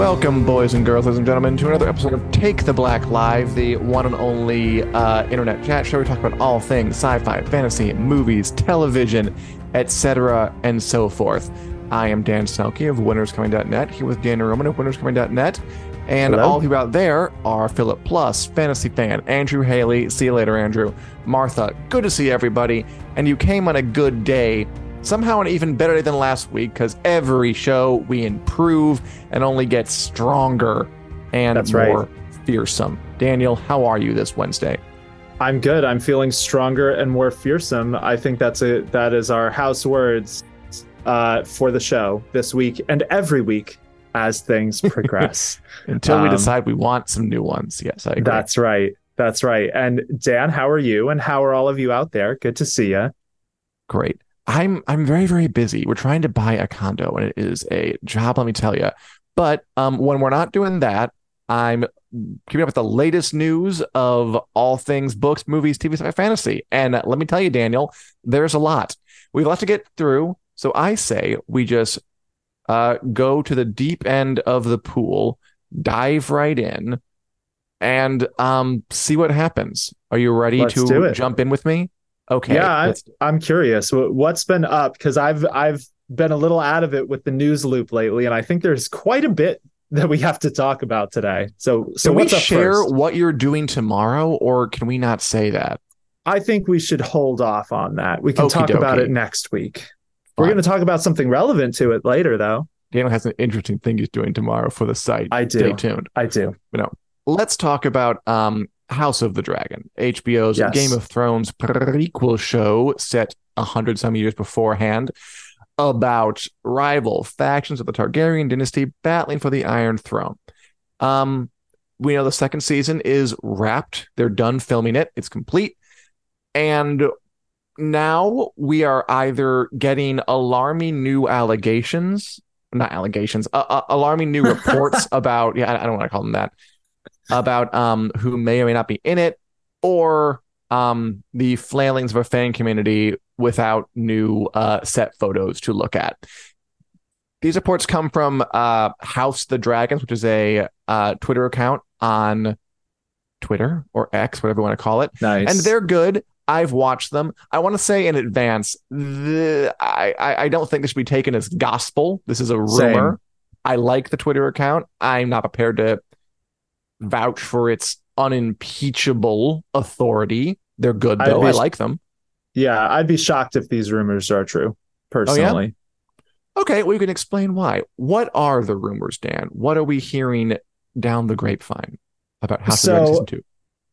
Welcome, boys and girls, ladies and gentlemen, to another episode of Take the Black Live, the one and only uh, internet chat show. We talk about all things sci-fi, fantasy, movies, television, etc., and so forth. I am Dan Selcke of WinterIsComing.net, here with Daniel Roman of WinterIsComing.net, and Hello. all of you out there are Philip Plus, Fantasy Fan, Andrew Haley. See you later, Andrew. Martha, good to see everybody. And you came on a good day somehow an even better day than last week because every show we improve and only get stronger and That's right. more fearsome. Daniel, how are you this Wednesday? I'm good. I'm feeling stronger and more fearsome. I think that's a that is our house words uh, for the show this week and every week as things progress. Until we Um, decide we want some new ones. Yes, I agree. that's right. That's right. And Dan, how are you? And how are all of you out there? Good to see you. great. I'm I'm very very busy. We're trying to buy a condo, and it is a job. Let me tell you. But um, when we're not doing that, I'm keeping up with the latest news of all things books, movies, TV, sci-fi, fantasy. And let me tell you, Daniel, there's a lot. We've a lot to get through. So I say we just uh, go to the deep end of the pool, dive right in, and um, see what happens. Are you ready Let's to jump in with me? Okay. yeah, I, let's- I'm curious. What's been up? Because I've I've been a little out of it with the news loop lately, and I think there's quite a bit that we have to talk about today. So so Can we share first? what you're doing tomorrow, or can we not say that? I think we should hold off on that. We can Okie talk about it next week. We're going to talk about something relevant to it later, though. Daniel has an interesting thing he's doing tomorrow for the site. I do. Stay tuned. I do. Let's talk about um, House of the Dragon, HBO's Yes. Game of Thrones prequel show set a hundred some years beforehand about rival factions of the Targaryen dynasty battling for the Iron Throne. Um, we know the second season is wrapped. They're done filming it. It's complete. And now we are either getting alarming new allegations, not allegations, uh, uh, alarming new reports about, yeah, I I don't want to call them that, about um who may or may not be in it, or um the flailings of a fan community without new uh set photos to look at. These reports come from uh House the Dragons, which is a uh Twitter account on Twitter or X, whatever you want to call it Nice. and they're good. I've watched them. I want to say in advance, the, I, I I don't think this should be taken as gospel. This is a rumor. Same. I like the Twitter account. I'm not prepared to vouch for its unimpeachable authority. They're good though. be- I like them. yeah, I'd be shocked if these rumors are true, personally. Okay, well you can explain why. What are the rumors, Dan? What are we hearing down the grapevine about House of the Dragon season two?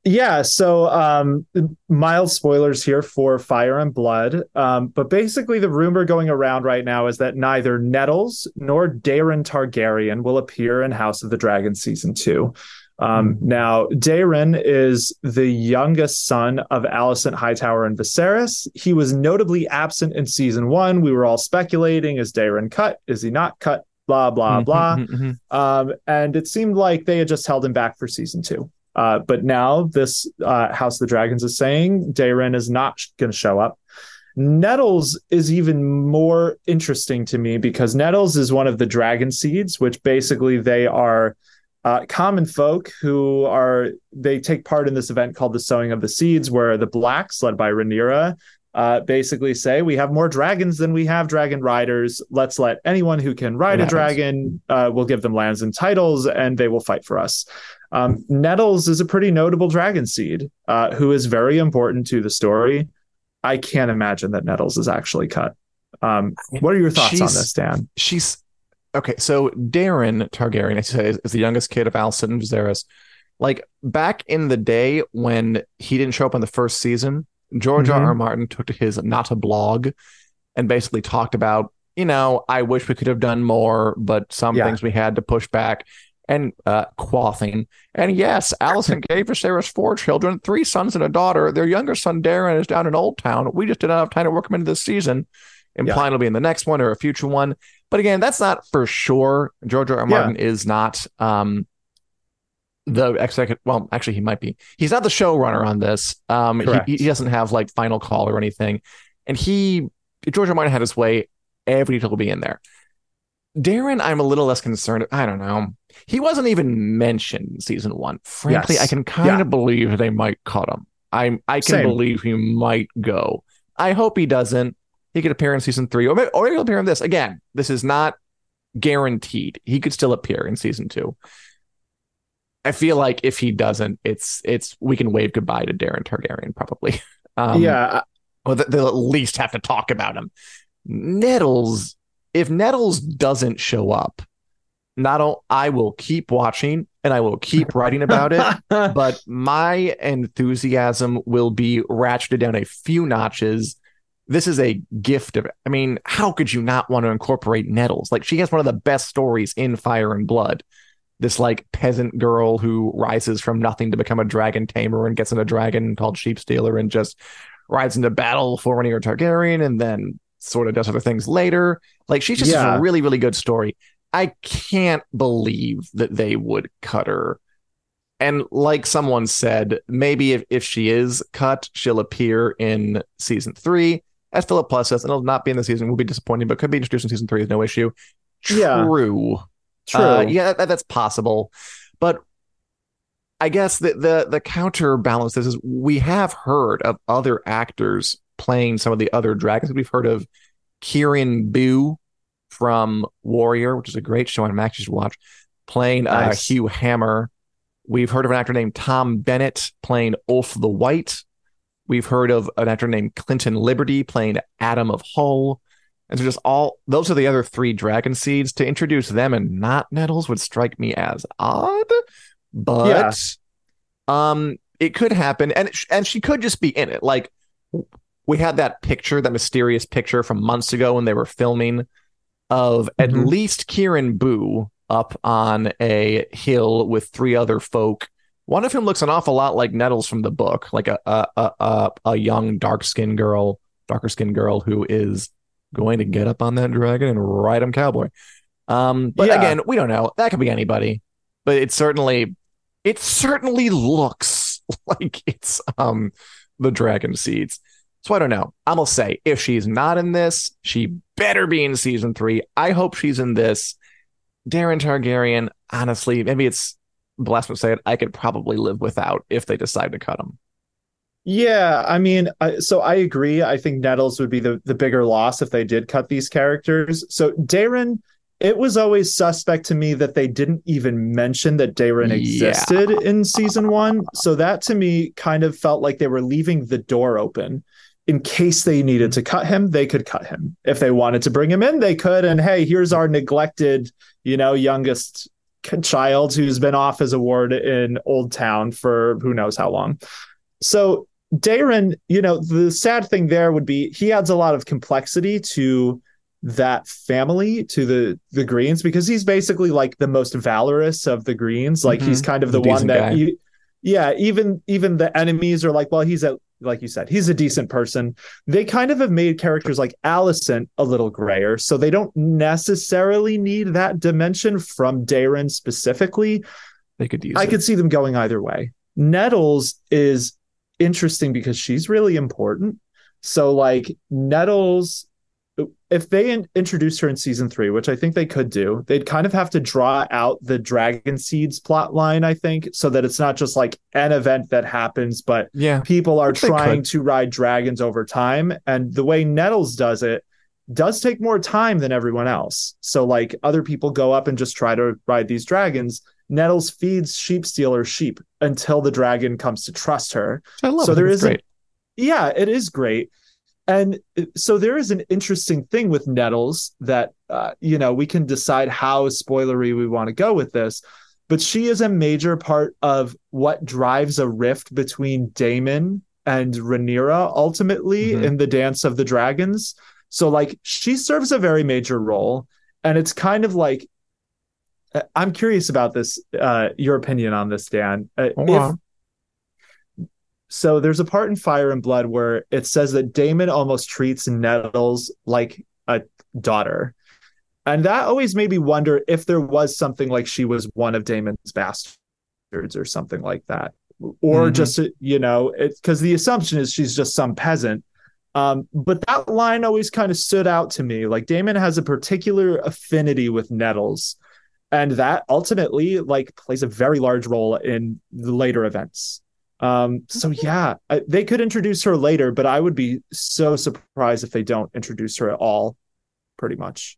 Yeah, so um mild spoilers here for Fire and Blood. Um, but basically the rumor going around right now is that neither Nettles nor Daeron Targaryen will appear in House of the Dragon season two. Um, Mhm. Now, Daeron is the youngest son of Alicent Hightower and Viserys. He was notably absent in season one. We were all speculating: is Daeron cut? Is he not cut? Blah blah blah. Mhm, mhm, mhm. Um, and it seemed like they had just held him back for season two. Uh, but now this uh, House of the Dragons is saying Daeron is not going to show up. Nettles is even more interesting to me because Nettles is one of the dragon seeds, which basically they are uh, common folk who are they take part in this event called the Sowing of the Seeds, where the blacks, led by Rhaenyra, uh, basically say we have more dragons than we have dragon riders. Let's let anyone who can ride It a happens. dragon, uh, we'll give them lands and titles, and they will fight for us. Um, Nettles is a pretty notable dragon seed uh, who is very important to the story. I can't imagine that Nettles is actually cut. Um, what are your thoughts on this, Dan? She's okay. So Daeron Targaryen, you said, is, is the youngest kid of Alicent and Viserys. Like back in the day when he didn't show up in the first season, George R. Mhm. R. Martin took to his not a blog and basically talked about, you know, I wish we could have done more, but some Yeah. things we had to push back and uh quaffing. And yes, Alicent gave Viserys four children, three sons and a daughter. Their younger son Daeron is down in Old Town. We just didn't have time to work him into this season, implying it'll be in the next one or a future one. But again, that's not for sure. George R. R. Yeah. Martin is not um the executive well actually he might be he's not the showrunner on this um he, he doesn't have like final call or anything and he george R. R. martin had his way every detail will be in there daeron i'm a little less concerned i don't know he wasn't even mentioned in season one frankly Yes. i can kind Yeah. of believe they might cut him i'm i can Same. believe he might go i hope he doesn't he could appear in season three or maybe, or maybe he'll appear in this again this is not guaranteed he could still appear in season two I feel like if he doesn't, it's it's we can wave goodbye to Daeron Targaryen probably. Um, yeah, well, they'll at least have to talk about him. Nettles, if Nettles doesn't show up, not I will keep watching and I will keep writing about it, but my enthusiasm will be ratcheted down a few notches. This is a gift of, I mean, how could you not want to incorporate Nettles? Like, she has one of the best stories in Fire and Blood. This, like, peasant girl who rises from nothing to become a dragon tamer and gets in a dragon called Sheep Stealer and just rides into battle for Rhaenyra Targaryen and then sort of does other things later. Like, she's just Yeah. a really, really good story. I can't believe that they would cut her. And like someone said, maybe if, if she is cut, she'll appear in season three. As Philip Plus says, and it'll not be in the season, We'll be disappointing, but could be introduced in season three is no issue. Yeah. True. true. Uh, yeah, that, that's possible. But I guess the, the the counterbalance this is we have heard of other actors playing some of the other dragons. We've heard of Kieran Bew from Warrior, which is a great show on Max you should watch, playing uh, Hugh Hammer. We've heard of an actor named Tom Bennett playing Ulf the White. We've heard of an actor named Clinton Liberty playing Addam of Hull. And so just all those are the other three dragon seeds. To introduce them and not Nettles would strike me as odd. But um it could happen. And and she could just be in it. Like we had that picture, that mysterious picture from months ago when they were filming of at Mhm. least Kieran Bew up on a hill with three other folk. One of whom looks an awful lot like Nettles from the book, like a a a, a, a young dark skinned girl, darker skinned girl who is going to get up on that dragon and ride him cowboy. Um, but Yeah. again, we don't know. That could be anybody. But it certainly, it certainly looks like it's um the dragon seeds. So I don't know. I'm gonna say if she's not in this, she better be in season three. I hope she's in this. Daeron Targaryen, honestly, maybe it's blasphemous say it. I could probably live without if they decide to cut him. Yeah, I mean, I, so I agree. I think Nettles would be the, the bigger loss if they did cut these characters. So Daeron, it was always suspect to me that they didn't even mention that Daeron Yeah. existed in season one. So that to me kind of felt like they were leaving the door open. In case they needed to cut him, they could cut him. If they wanted to bring him in, they could. And hey, here's our neglected, you know, youngest child who's been off as a ward in Old Town for who knows how long. So Daeron, you know, the sad thing there would be he adds a lot of complexity to that family to the the Greens because he's basically like the most valorous of the Greens. Like mm-hmm. he's kind of the, the one that, he, yeah, even even the enemies are like, well, he's a like you said, he's a decent person. They kind of have made characters like Alicent a little grayer, so they don't necessarily need that dimension from Daeron specifically. They could use. I it. could see them going either way. Nettles is interesting because she's really important. So like Nettles if they in- introduce her in season three, which I think they could do, they'd kind of have to draw out the Dragon Seeds plot line, I think, so that it's not just like an event that happens, but yeah, people are trying to ride dragons over time. And the way Nettles does it does take more time than everyone else. So, like, other people go up and just try to ride these dragons. Nettles feeds sheep stealer sheep until the dragon comes to trust her. I love so it. there is isn't. Yeah, it is great and so there is an interesting thing with Nettles that uh, you know we can decide how spoilery we want to go with this, but she is a major part of what drives a rift between Daemon and Rhaenyra ultimately mm-hmm. in the Dance of the Dragons. So like she serves a very major role, and it's kind of like uh, I'm curious about this. Uh, your opinion on this, Dan? Uh, if so there's a part in Fire and Blood where it says that Daemon almost treats Nettles like a daughter. And that always made me wonder if there was something like she was one of Daemon's bastards or something like that. Or mm-hmm. just, you know, because the assumption is she's just some peasant. Um, but that line always kind of stood out to me. Like Daemon has a particular affinity with Nettles. And that ultimately like plays a very large role in the later events. Um, so yeah, I, they could introduce her later, but I would be so surprised if they don't introduce her at all, pretty much.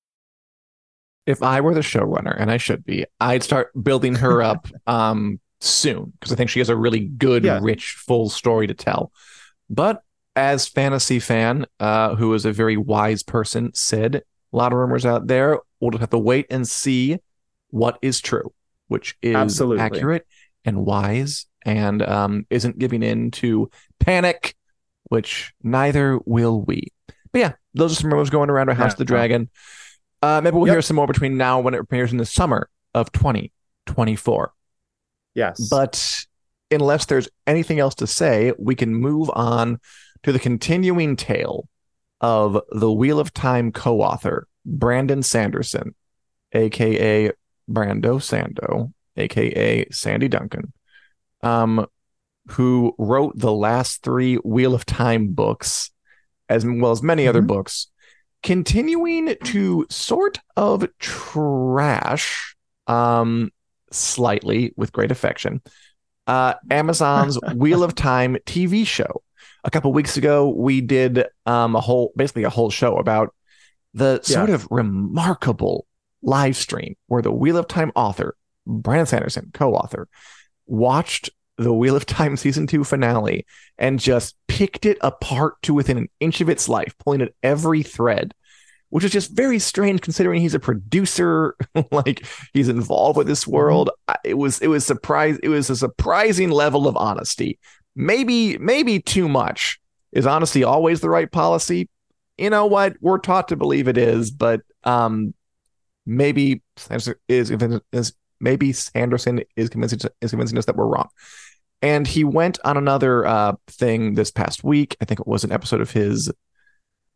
if I were the showrunner, and I should be, I'd start building her up um, soon because I think she has a really good, yeah. rich, full story to tell. But as fantasy fan, uh, who is a very wise person, said a lot of rumors out there. We'll just have to wait and see what is true, which is Absolutely. accurate and wise, and um, isn't giving in to panic, which neither will we. But yeah, those are some rumors going around our House yeah. of the Dragon. Uh, maybe we'll yep. hear some more between now when it premieres in the summer of 2024. Yes. But unless there's anything else to say, we can move on to the continuing tale of the Wheel of Time co author, Brandon Sanderson, aka Brando Sando, aka Sandy Duncan, um, who wrote the last three Wheel of Time books, as well as many mm-hmm. other books continuing to sort of trash um slightly with great affection uh amazon's wheel of time tv show. A couple weeks ago we did um a whole basically a whole show about the sort of remarkable live stream where the wheel of time author brandon sanderson co-author watched the wheel of time season 2 finale and just picked it apart to within an inch of its life pulling at every thread which is just very strange considering he's a producer like he's involved with this world. It was it was surprise it was a surprising level of honesty. Maybe maybe too much. Is honesty always the right policy? You know what? We're taught to believe it is but um maybe is, is maybe Sanderson is convincing is convincing us that we're wrong and he went on another uh thing this past week. I think it was an episode of his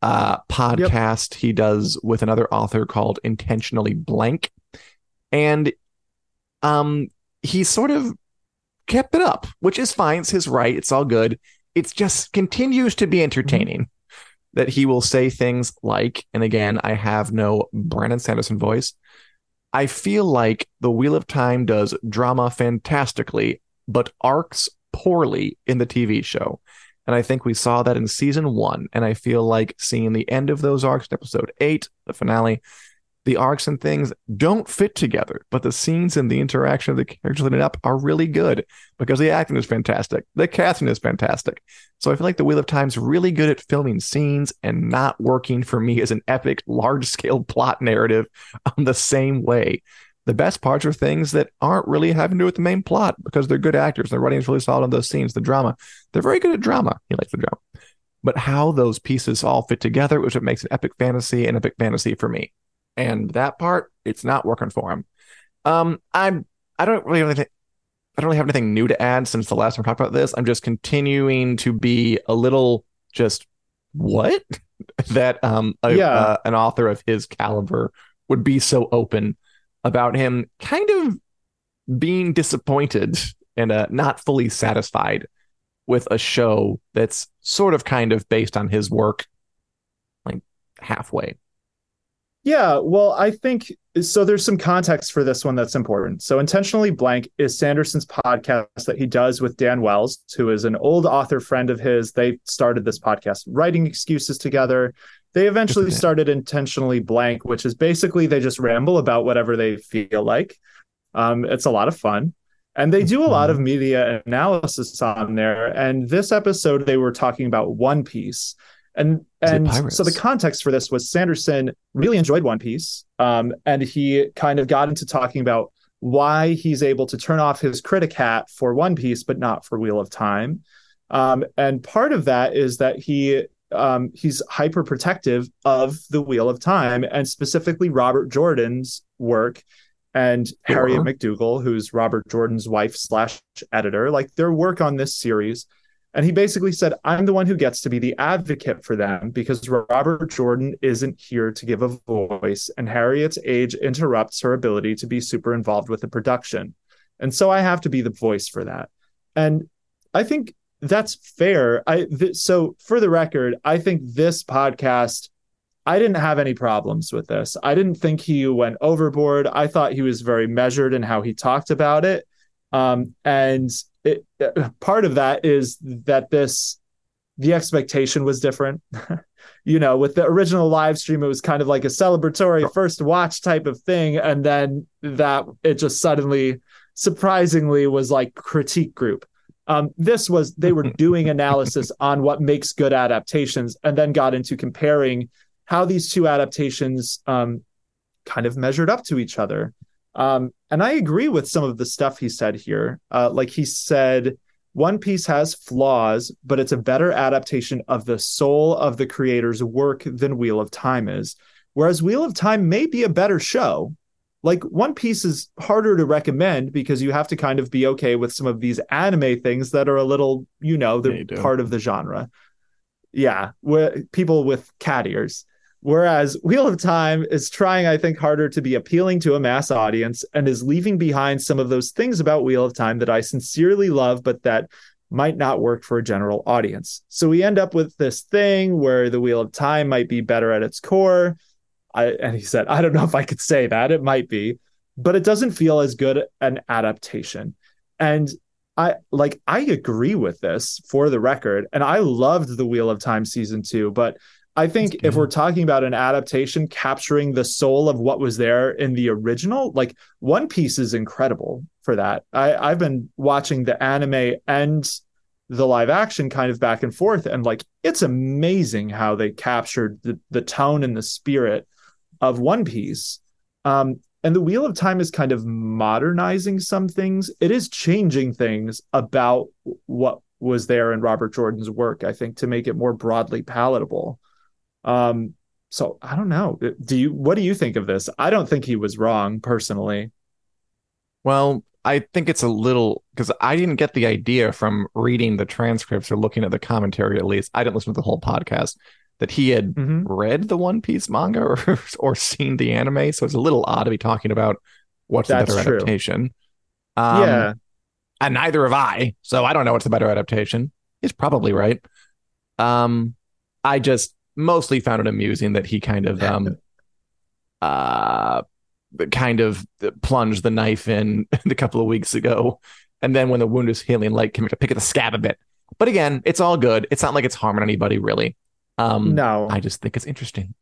uh podcast he does with another author called intentionally blank. And um he sort of kept it up which is fine. It's his right. It's all good. It just continues to be entertaining that he will say things like and again i have no brandon sanderson voice i feel like the wheel of time does drama fantastically but arcs poorly in the tv show and I think we saw that in season one. And I feel like seeing the end of those arcs, in episode eight, the finale, the arcs and things don't fit together, but the scenes and the interaction of the characters leading up are really good because the acting is fantastic. The casting is fantastic. So I feel like the Wheel of Time's really good at filming scenes and not working for me as an epic, large scale plot narrative on the same way. The best parts are things that aren't really having to do with the main plot because they're good actors. Their writing is really solid on those scenes. The drama, they're very good at drama. He likes the drama. But how those pieces all fit together, which it makes an epic fantasy an epic fantasy for me. And that part, it's not working for him. Um, I'm I don't really have anything I don't really have anything new to add since the last time we talked about this. I'm just continuing to be a little just what that um a, Yeah. uh, an author of his caliber would be so open about him kind of being disappointed and uh, not fully satisfied with a show that's sort of kind of based on his work like halfway Yeah, well, I think so. There's some context for this one that's important. So, Intentionally Blank is Sanderson's podcast that he does with Dan Wells, who is an old author friend of his. They started this podcast writing excuses together. They eventually Good for them. started Intentionally Blank, which is basically they just ramble about whatever they feel like. Um, it's a lot of fun. And they do a lot of media analysis on there. And this episode, they were talking about One Piece. And and so the context for this was Sanderson really enjoyed One Piece, um, and he kind of got into talking about why he's able to turn off his critic hat for One Piece, but not for Wheel of Time. Um, and part of that is that he um, he's hyper protective of the Wheel of Time, and specifically Robert Jordan's work and Harriet. McDougal, who's Robert Jordan's wife slash editor, like their work on this series. And he basically said, I'm the one who gets to be the advocate for them because Robert Jordan isn't here to give a voice, and Harriet's age interrupts her ability to be super involved with the production. And so I have to be the voice for that. And I think that's fair. I th- so for the record, I think this podcast I didn't have any problems with this. I didn't think he went overboard. I thought he was very measured in how he talked about it. Um, and it, part of that is that this, the expectation was different. you know, with the original live stream, it was kind of like a celebratory first watch type of thing. And then that it just suddenly, surprisingly, was like critique group. Um, this was they were doing analysis on what makes good adaptations and then got into comparing how these two adaptations um, kind of measured up to each other. Um, and I agree with some of the stuff he said here. Uh, like he said, One Piece has flaws, but it's a better adaptation of the soul of the creator's work than Wheel of Time is. Whereas Wheel of Time may be a better show. Like One Piece is harder to recommend because you have to kind of be okay with some of these anime things that are a little, you know, they're you part of the genre. Yeah, where people with cat ears. Whereas Wheel of Time is trying, I think, harder to be appealing to a mass audience and is leaving behind some of those things about Wheel of Time that I sincerely love, but that might not work for a general audience. So we end up with this thing where the Wheel of Time might be better at its core. I, and he said, I don't know if I could say that. It might be, but it doesn't feel as good an adaptation. And I like I agree with this for the record, and I loved the Wheel of Time season two. But I think if we're talking about an adaptation capturing the soul of what was there in the original, like One Piece is incredible for that. I, I've been watching the anime and the live action kind of back and forth, and like it's amazing how they captured the, the tone and the spirit of One Piece. Um, and the Wheel of Time is kind of modernizing some things. It is changing things about what was there in Robert Jordan's work, I think, to make it more broadly palatable. Um, so I don't know. Do you what do you think of this? I don't think he was wrong personally. Well, I think it's a little because I didn't get the idea from reading the transcripts or looking at the commentary at least. I didn't listen to the whole podcast that he had mm-hmm. read the One Piece manga or or seen the anime. So it's a little odd to be talking about what's That's the better true. adaptation. Um, yeah, and neither have I. So I don't know what's the better adaptation. He's probably right. Um, I just mostly found it amusing that he kind of um, uh, kind of plunged the knife in a couple of weeks ago, and then when the wound is healing, like came to pick at the scab a bit. But again, it's all good. It's not like it's harming anybody really. Um, no, I just think it's interesting.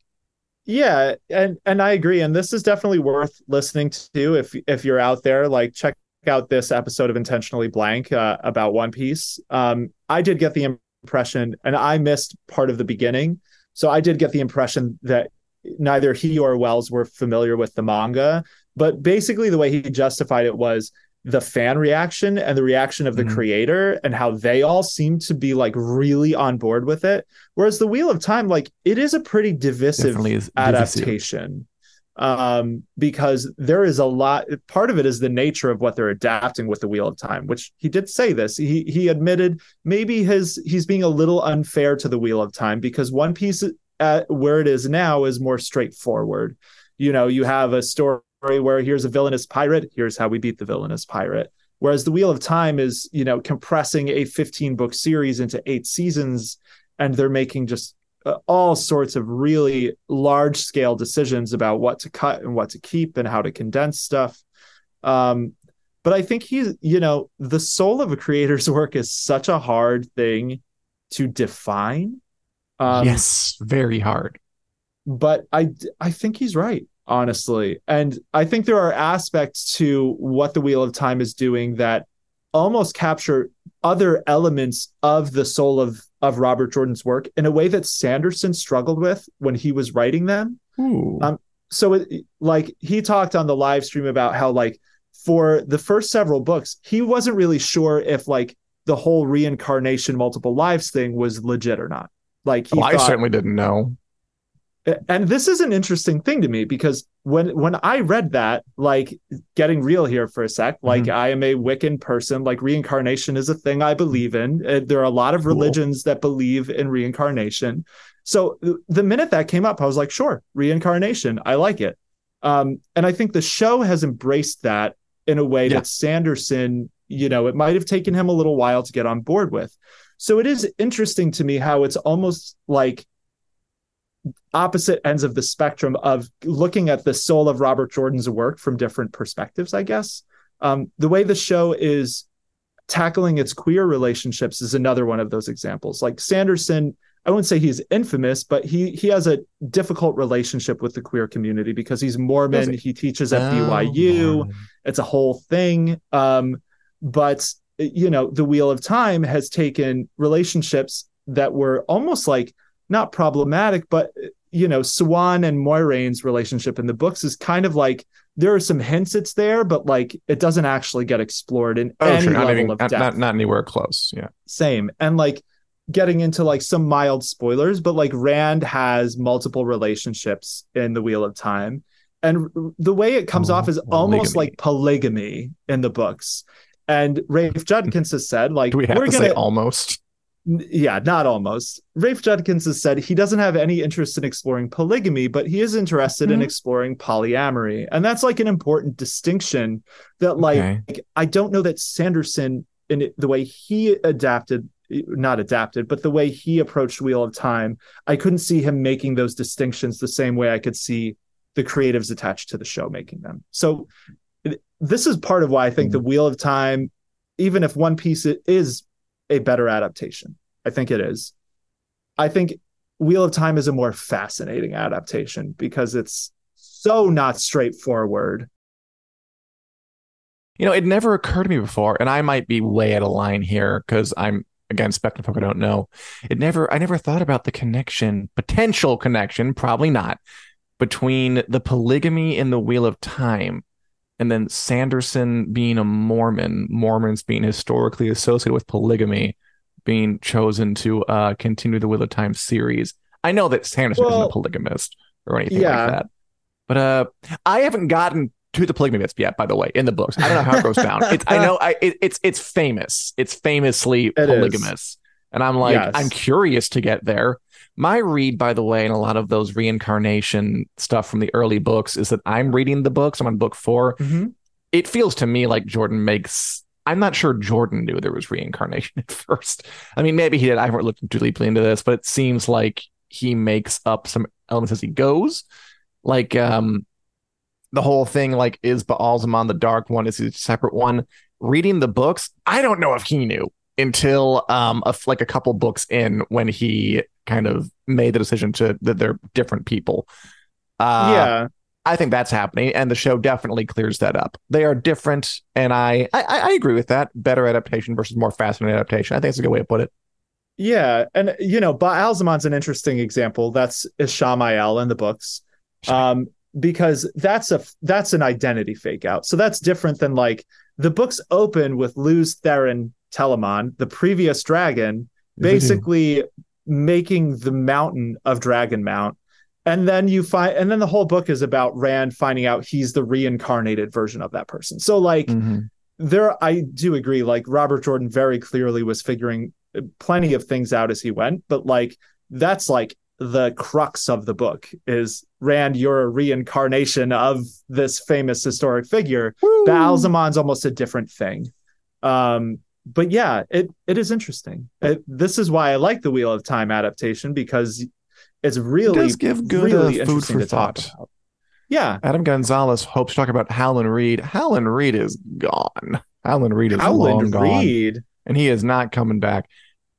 Yeah, and and I agree. And this is definitely worth listening to if if you're out there. Like, check out this episode of Intentionally Blank uh, about One Piece. Um, I did get the impression, and I missed part of the beginning, so I did get the impression that neither he or Wells were familiar with the manga. But basically, the way he justified it was the fan reaction and the reaction of the mm-hmm. creator and how they all seem to be like really on board with it. Whereas the wheel of time like it is a pretty divisive adaptation um because there is a lot part of it is the nature of what they're adapting with the wheel of time which he did say this. He he admitted maybe his he's being a little unfair to the wheel of time because one piece at where it is now is more straightforward. You know you have a story where here's a villainous pirate, here's how we beat the villainous pirate. Whereas the Wheel of Time is, you know, compressing a 15 book series into eight seasons, and they're making just uh, all sorts of really large scale decisions about what to cut and what to keep and how to condense stuff. Um, but I think he's, you know, the soul of a creator's work is such a hard thing to define. Um, yes, very hard. But I, I think he's right honestly. And I think there are aspects to what the Wheel of Time is doing that almost capture other elements of the soul of of Robert Jordan's work in a way that Sanderson struggled with when he was writing them. Um, so it, like he talked on the live stream about how like for the first several books he wasn't really sure if like the whole reincarnation multiple lives thing was legit or not. Like he well, thought, I certainly didn't know and this is an interesting thing to me because when when I read that, like getting real here for a sec, like mm-hmm. I am a Wiccan person, like reincarnation is a thing I believe in. Uh, there are a lot of religions cool. that believe in reincarnation. So the minute that came up, I was like, sure, reincarnation, I like it. Um, and I think the show has embraced that in a way yeah. that Sanderson, you know, it might have taken him a little while to get on board with. So it is interesting to me how it's almost like opposite ends of the spectrum of looking at the soul of Robert Jordan's work from different perspectives, I guess. Um, the way the show is tackling its queer relationships is another one of those examples. Like Sanderson, I wouldn't say he's infamous, but he he has a difficult relationship with the queer community because he's Mormon. He? he? teaches at oh, BYU. Man. It's a whole thing. Um, but you know, the Wheel of Time has taken relationships that were almost like not problematic, but you know, Siuan and Moiraine's relationship in the books is kind of like there are some hints it's there, but like it doesn't actually get explored in oh, any sure. level even, of depth. Not, not anywhere close. Yeah. Same. And like getting into like some mild spoilers, but like Rand has multiple relationships in the Wheel of Time. And the way it comes oh, off is almost like polygamy in the books. And Rafe Judkins has said, like, Do we have we're to gonna, say almost? Yeah, not almost. Rafe Judkins has said he doesn't have any interest in exploring polygamy, but he is interested mm-hmm. in exploring polyamory. And that's like an important distinction that, like, okay. I don't know that Sanderson in the way he adapted not adapted, but the way he approached Wheel of Time, I couldn't see him making those distinctions the same way I could see the creatives attached to the show making them. So this is part of why I think mm-hmm. the Wheel of Time, even if One Piece is a better adaptation, I think it is. I think Wheel of Time is a more fascinating adaptation because it's so not straightforward. You know, it never occurred to me before, and I might be way out of line here because I'm again speculative I don't know. It never I never thought about the connection, potential connection, probably not, between the polygamy in the Wheel of Time and then Sanderson being a Mormon, Mormons being historically associated with polygamy, being chosen to uh, continue the Wheel of Time series. I know that Sanderson well, isn't a polygamist or anything yeah. like that, but uh, I haven't gotten to the polygamy bits yet. By the way, in the books, I don't know how it goes down. It's I know I it, it's it's famous. It's famously it polygamous, is. and I'm like yes. I'm curious to get there. My read, by the way, in a lot of those reincarnation stuff from the early books is that I'm reading the books. I'm on book 4 mm-hmm. It feels to me like Jordan makes I'm not sure Jordan knew there was reincarnation at first. I mean, maybe he did. I haven't looked too deeply into this, but it seems like he makes up some elements as he goes. Like um the whole thing, like is Ba'alzamon the dark one? Is he a separate one? Reading the books, I don't know if he knew until um a, like a couple books in when he kind of made the decision to that they're different people. Uh, yeah, I think that's happening, and the show definitely clears that up. They are different, and I, I I agree with that. Better adaptation versus more fascinating adaptation. I think it's a good way to put it. Yeah, and you know, Ba'alzamon's an interesting example. That's Ishamael in the books, um, because that's a that's an identity fake out. So that's different than like the books open with Lews Therin Telamon, the previous dragon, basically making the mountain of Dragon Mount. And then you find and then the whole book is about rand finding out he's the reincarnated version of that person. So like mm-hmm. there i do agree like robert jordan very clearly was figuring plenty of things out as he went but like that's like the crux of the book is rand you're a reincarnation of this famous historic figure. Ba'alzamon's almost a different thing. Um but yeah it it is interesting it, this is why i like the wheel of time adaptation because it's really it does give good really uh, food for thought. Yeah, Adam Gonzalez hopes to talk about Howland Reed. Howland Reed is gone. Howland Reed is long Reed. gone, and he is not coming back.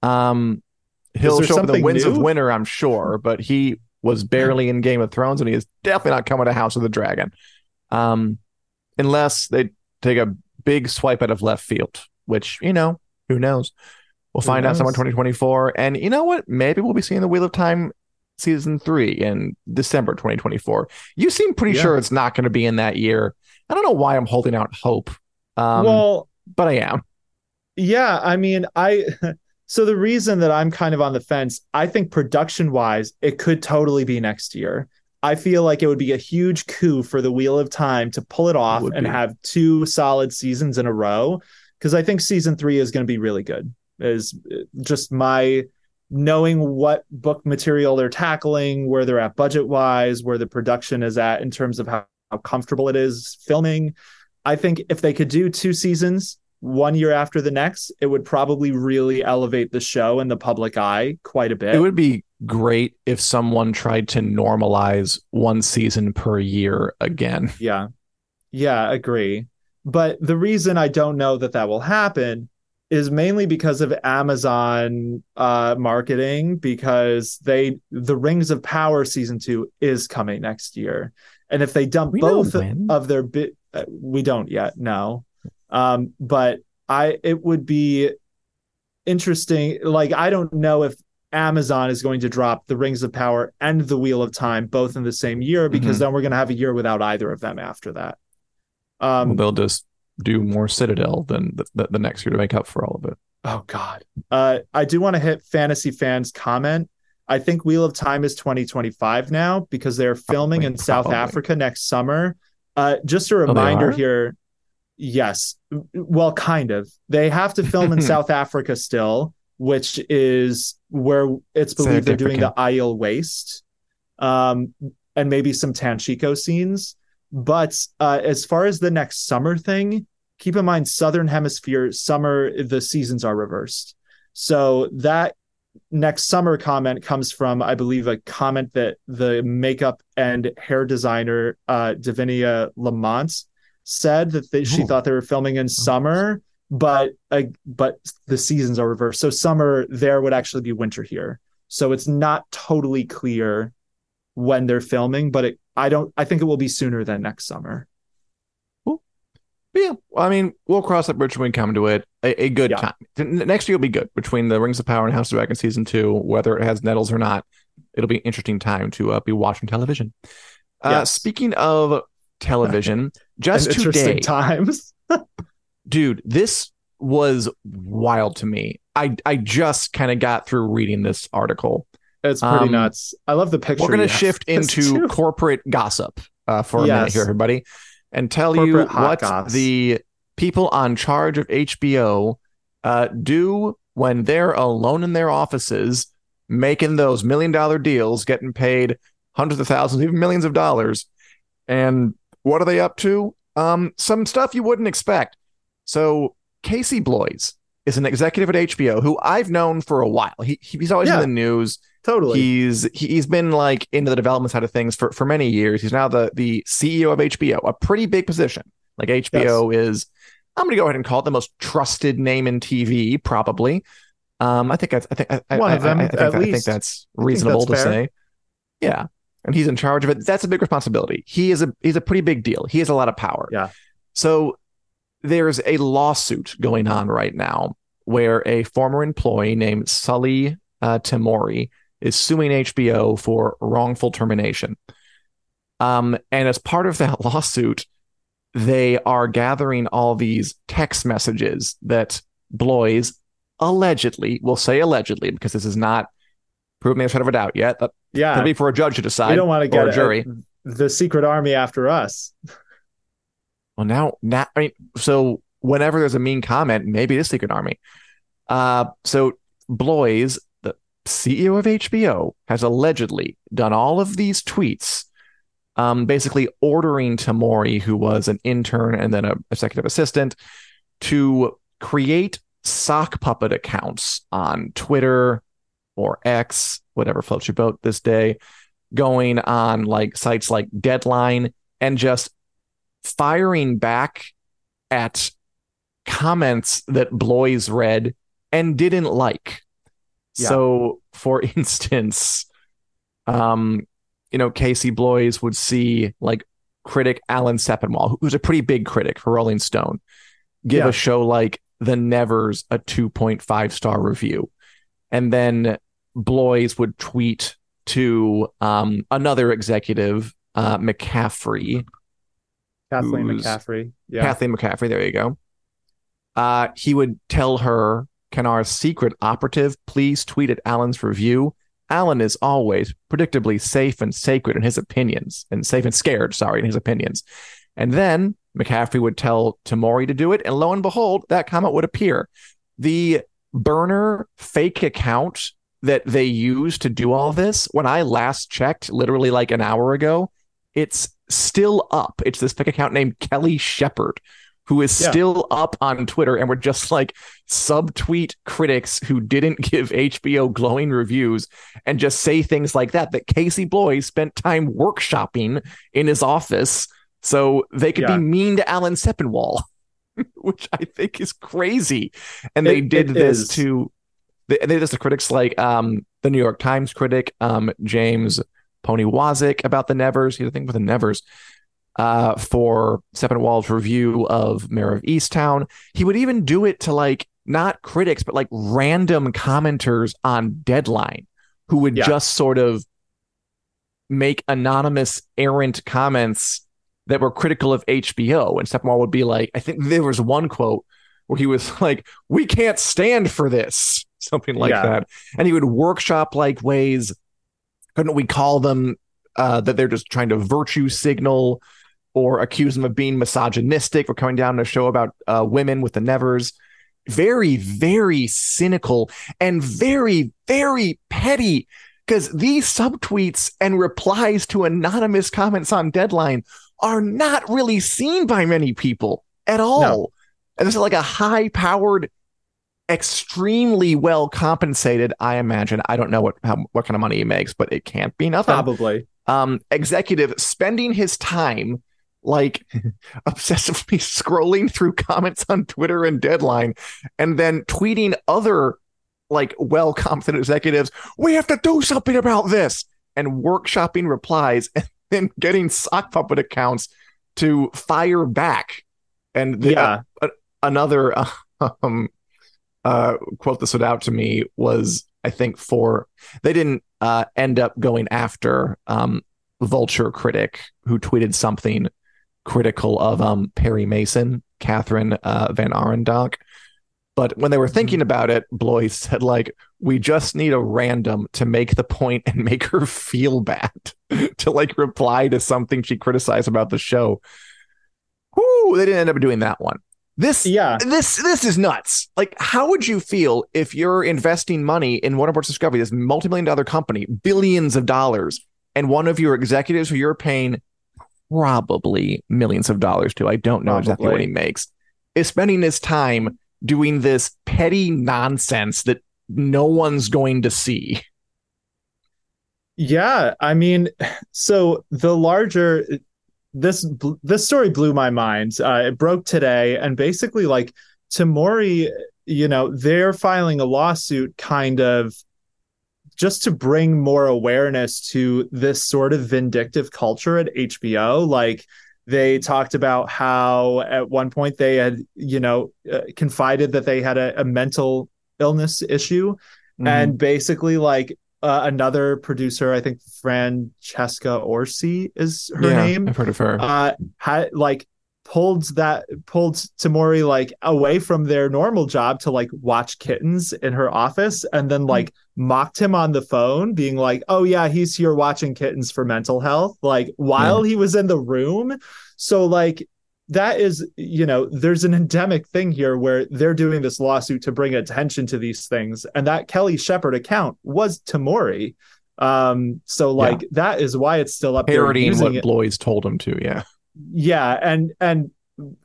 Um, he'll show up in the Winds new? of Winter, I'm sure, but he was barely in Game of Thrones, and he is definitely not coming to House of the Dragon. Um, unless they take a big swipe out of left field, which you know, who knows? We'll who find knows? out sometime 2024. And you know what? Maybe we'll be seeing the Wheel of Time season three in December 2024. You seem pretty yeah. sure it's not going to be in that year. I don't know why I'm holding out hope. Um, well, but I am. Yeah, I mean, I. So the reason that I'm kind of on the fence, I think production wise, it could totally be next year. I feel like it would be a huge coup for the Wheel of Time to pull it off it and be. have two solid seasons in a row. Because I think season three is going to be really good. Is eh, just my knowing what book material they're tackling, where they're at budget wise, where the production is at in terms of how, how comfortable it is filming. I think if they could do two seasons, one year after the next, it would probably really elevate the show in the public eye quite a bit. It would be great if someone tried to normalize one season per year again. Yeah. Yeah, agree. But the reason I don't know that that will happen is mainly because of Amazon uh, marketing because they the Rings of Power season 2 is coming next year. And if they dump we both of their bit uh, we don't yet know. Um, but I it would be interesting like I don't know if Amazon is going to drop the Rings of Power and the Wheel of Time both in the same year because mm-hmm. then we're going to have a year without either of them after that. Um, well, they'll just do more Citadel than the, the, the next year to make up for all of it. Oh God. Uh, I do want to hit fantasy fans comment. I think Wheel of Time is 2025 now because they're filming probably, in South probably. Africa next summer. Uh, just a oh, reminder oh, here. Yes. Well, kind of. They have to film in South Africa still, which is where it's believed they're doing the Aiel Waste um, and maybe some Tanchico scenes. But uh, as far as the next summer thing, keep in mind southern hemisphere summer the seasons are reversed. So that next summer comment comes from i believe a comment that the makeup and hair designer uh davinia lamont said that they, she thought they were filming in summer but uh, but the seasons are reversed. So summer there would actually be winter here. So it's not totally clear when they're filming but it i don't i think it will be sooner than next summer But yeah, I mean, we'll cross that bridge when we come to it. A, a good Yeah. time. Next year will be good between the Rings of Power and House of Dragon season two. Whether it has Nettles or not, it'll be an interesting time to uh, be watching television. Uh, Yes. Speaking of television, just And interesting today, times dude, this was wild to me. I I just kind of got through reading this article. It's pretty Um, nuts i love the picture We're going to shift into corporate gossip uh, for a minute here, everybody, and tell you Corporate hot what goss. the people on charge of HBO uh, do when they're alone in their offices, making those million dollar deals, getting paid hundreds of thousands, even millions of dollars. And what are they up to? Um, some stuff you wouldn't expect. So Casey Bloys is an executive at HBO who I've known for a while. He, he's always Yeah. in the news. Totally He's he- he's been like into the development side of things for for many years. He's now the the CEO of HBO, a pretty big position. Like HBO is, I'm going to go ahead and call it the most trusted name in TV, probably. Um, I think that's, I think I, I- of them, I, think, at I think that's reasonable that's to fair. say. Yeah, and he's in charge of it. That's a big responsibility. He is a he's a pretty big deal. He has a lot of power. Yeah. So there's a lawsuit going on right now where a former employee named Sully uh, Temori is suing HBO for wrongful termination. Um, and as part of that lawsuit, they are gathering all these text messages that Bloys allegedly, will say allegedly because this is not proven a of a doubt yet. That yeah will be for a judge to decide. we don't want to get a jury. the secret army after us Well, now, now, I mean, so whenever there's a mean comment, maybe it is Secret Army. Uh, so Bloys, CEO of HBO, has allegedly done all of these tweets, um, basically ordering Temori, who was an intern and then a executive assistant, to create sock puppet accounts on Twitter or X, whatever floats your boat this day, going on like sites like Deadline and just firing back at comments that Bloys read and didn't like. Yeah. So, for instance, um, you know, Casey Bloys would see like critic Alan Sepinwall, who's a pretty big critic for Rolling Stone, give Yeah. a show like The Nevers a 2.5 star review. And then Bloys would tweet to um, another executive, uh, McCaffrey, kathleen mccaffrey yeah Kathleen McCaffrey. There you go. Uh, he would tell her, "Can our secret operative please tweet at Alan's review? Alan is always predictably safe and sacred in his opinions, and safe and scared, sorry, in his opinions." And then McCaffrey would tell Temori to do it, and lo and behold, that comment would appear. The burner fake account that they use to do all this, when I last checked, literally like an hour ago, it's still up. It's this fake account named Kelly Shepard, who is Yeah. still up on Twitter, and we're just like subtweet critics who didn't give HBO glowing reviews and just say things like that. That Casey Bloys spent time workshopping in his office so they could Yeah. be mean to Alan Sepinwall, which I think is crazy. And they did this is. to they, they did this to critics like um the New York Times critic um James Poniewozik about the Nevers. He's a thing with the Nevers. Uh, for Sepinwall's review of Mare of Easttown, he would even do it to like not critics, but like random commenters on Deadline, who would Yeah. just sort of make anonymous errant comments that were critical of HBO. And Sepinwall would be like, I think there was one quote where he was like, "We can't stand for this," something like Yeah. that, and he would workshop like ways. Couldn't we call them uh, that they're just trying to virtue signal or accuse him of being misogynistic or coming down to a show about uh, women with the Nevers? Very, very cynical and very, very petty because these subtweets and replies to anonymous comments on Deadline are not really seen by many people at all. And this is like a high powered, extremely well compensated, I imagine. I don't know what how, what kind of money he makes, but it can't be nothing. Probably. Um, executive spending his time like obsessively scrolling through comments on Twitter and Deadline and then tweeting other like well competent executives, we have to do something about this and workshopping replies and then getting sock puppet accounts to fire back. And the, Yeah. uh, another um, uh, quote that stood out to me was I think for they didn't uh, end up going after um, Vulture critic who tweeted something critical of um, Perry Mason, Kathryn uh, VanArendonk. But when they were thinking about it, Bloys said, like, we just need a random to make the point and make her feel bad to like reply to something she criticized about the show. Whoo, they didn't end up doing that one. This Yeah. this this is nuts. Like, how would you feel if you're investing money in Warner Bros. Discovery, this multi-million dollar company, billions of dollars, and one of your executives who you're paying probably millions of dollars to, I don't know exactly what he makes, is spending his time doing this petty nonsense that no one's going to see. Yeah, I mean, so the larger this this story blew my mind. Uh, it broke today, and basically, like Temori, you know, they're filing a lawsuit, kind of just to bring more awareness to this sort of vindictive culture at HBO. Like they talked about how at one point they had, you know, uh, confided that they had a, a mental illness issue Mm-hmm. and basically like uh, another producer i think francesca orsi is her Yeah, name I've heard of her. uh had like pulled that pulled temori like away from their normal job to like watch kittens in her office and then like mocked him on the phone being like oh yeah he's here watching kittens for mental health like while he was in the room. So like that is you know there's an endemic thing here where they're doing this lawsuit to bring attention to these things. And that kelly shepard account was temori. Um so like that is why it's still up there Parodying using what it. Bloys told him to, yeah. yeah and and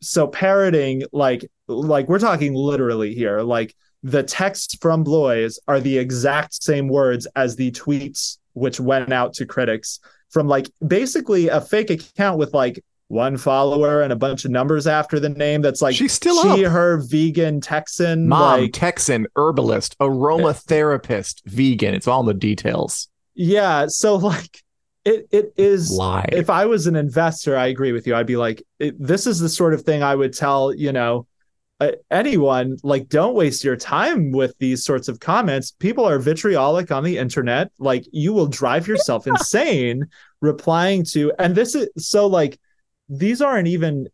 so parroting like like we're talking literally here like the texts from bloys are the exact same words as the tweets which went out to critics from like basically a fake account with like one follower and a bunch of numbers after the name that's like She's still she up. her vegan texan Mom, like Texan, herbalist, aromatherapist, vegan. It's all in the details. yeah so like it it is Lie. if I was an investor, I agree with you. I'd be like, it, this is the sort of thing I would tell, you know, uh, anyone, like, don't waste your time with these sorts of comments. People are vitriolic on the internet. Like, you will drive yourself insane replying to, and this is so like, these aren't even,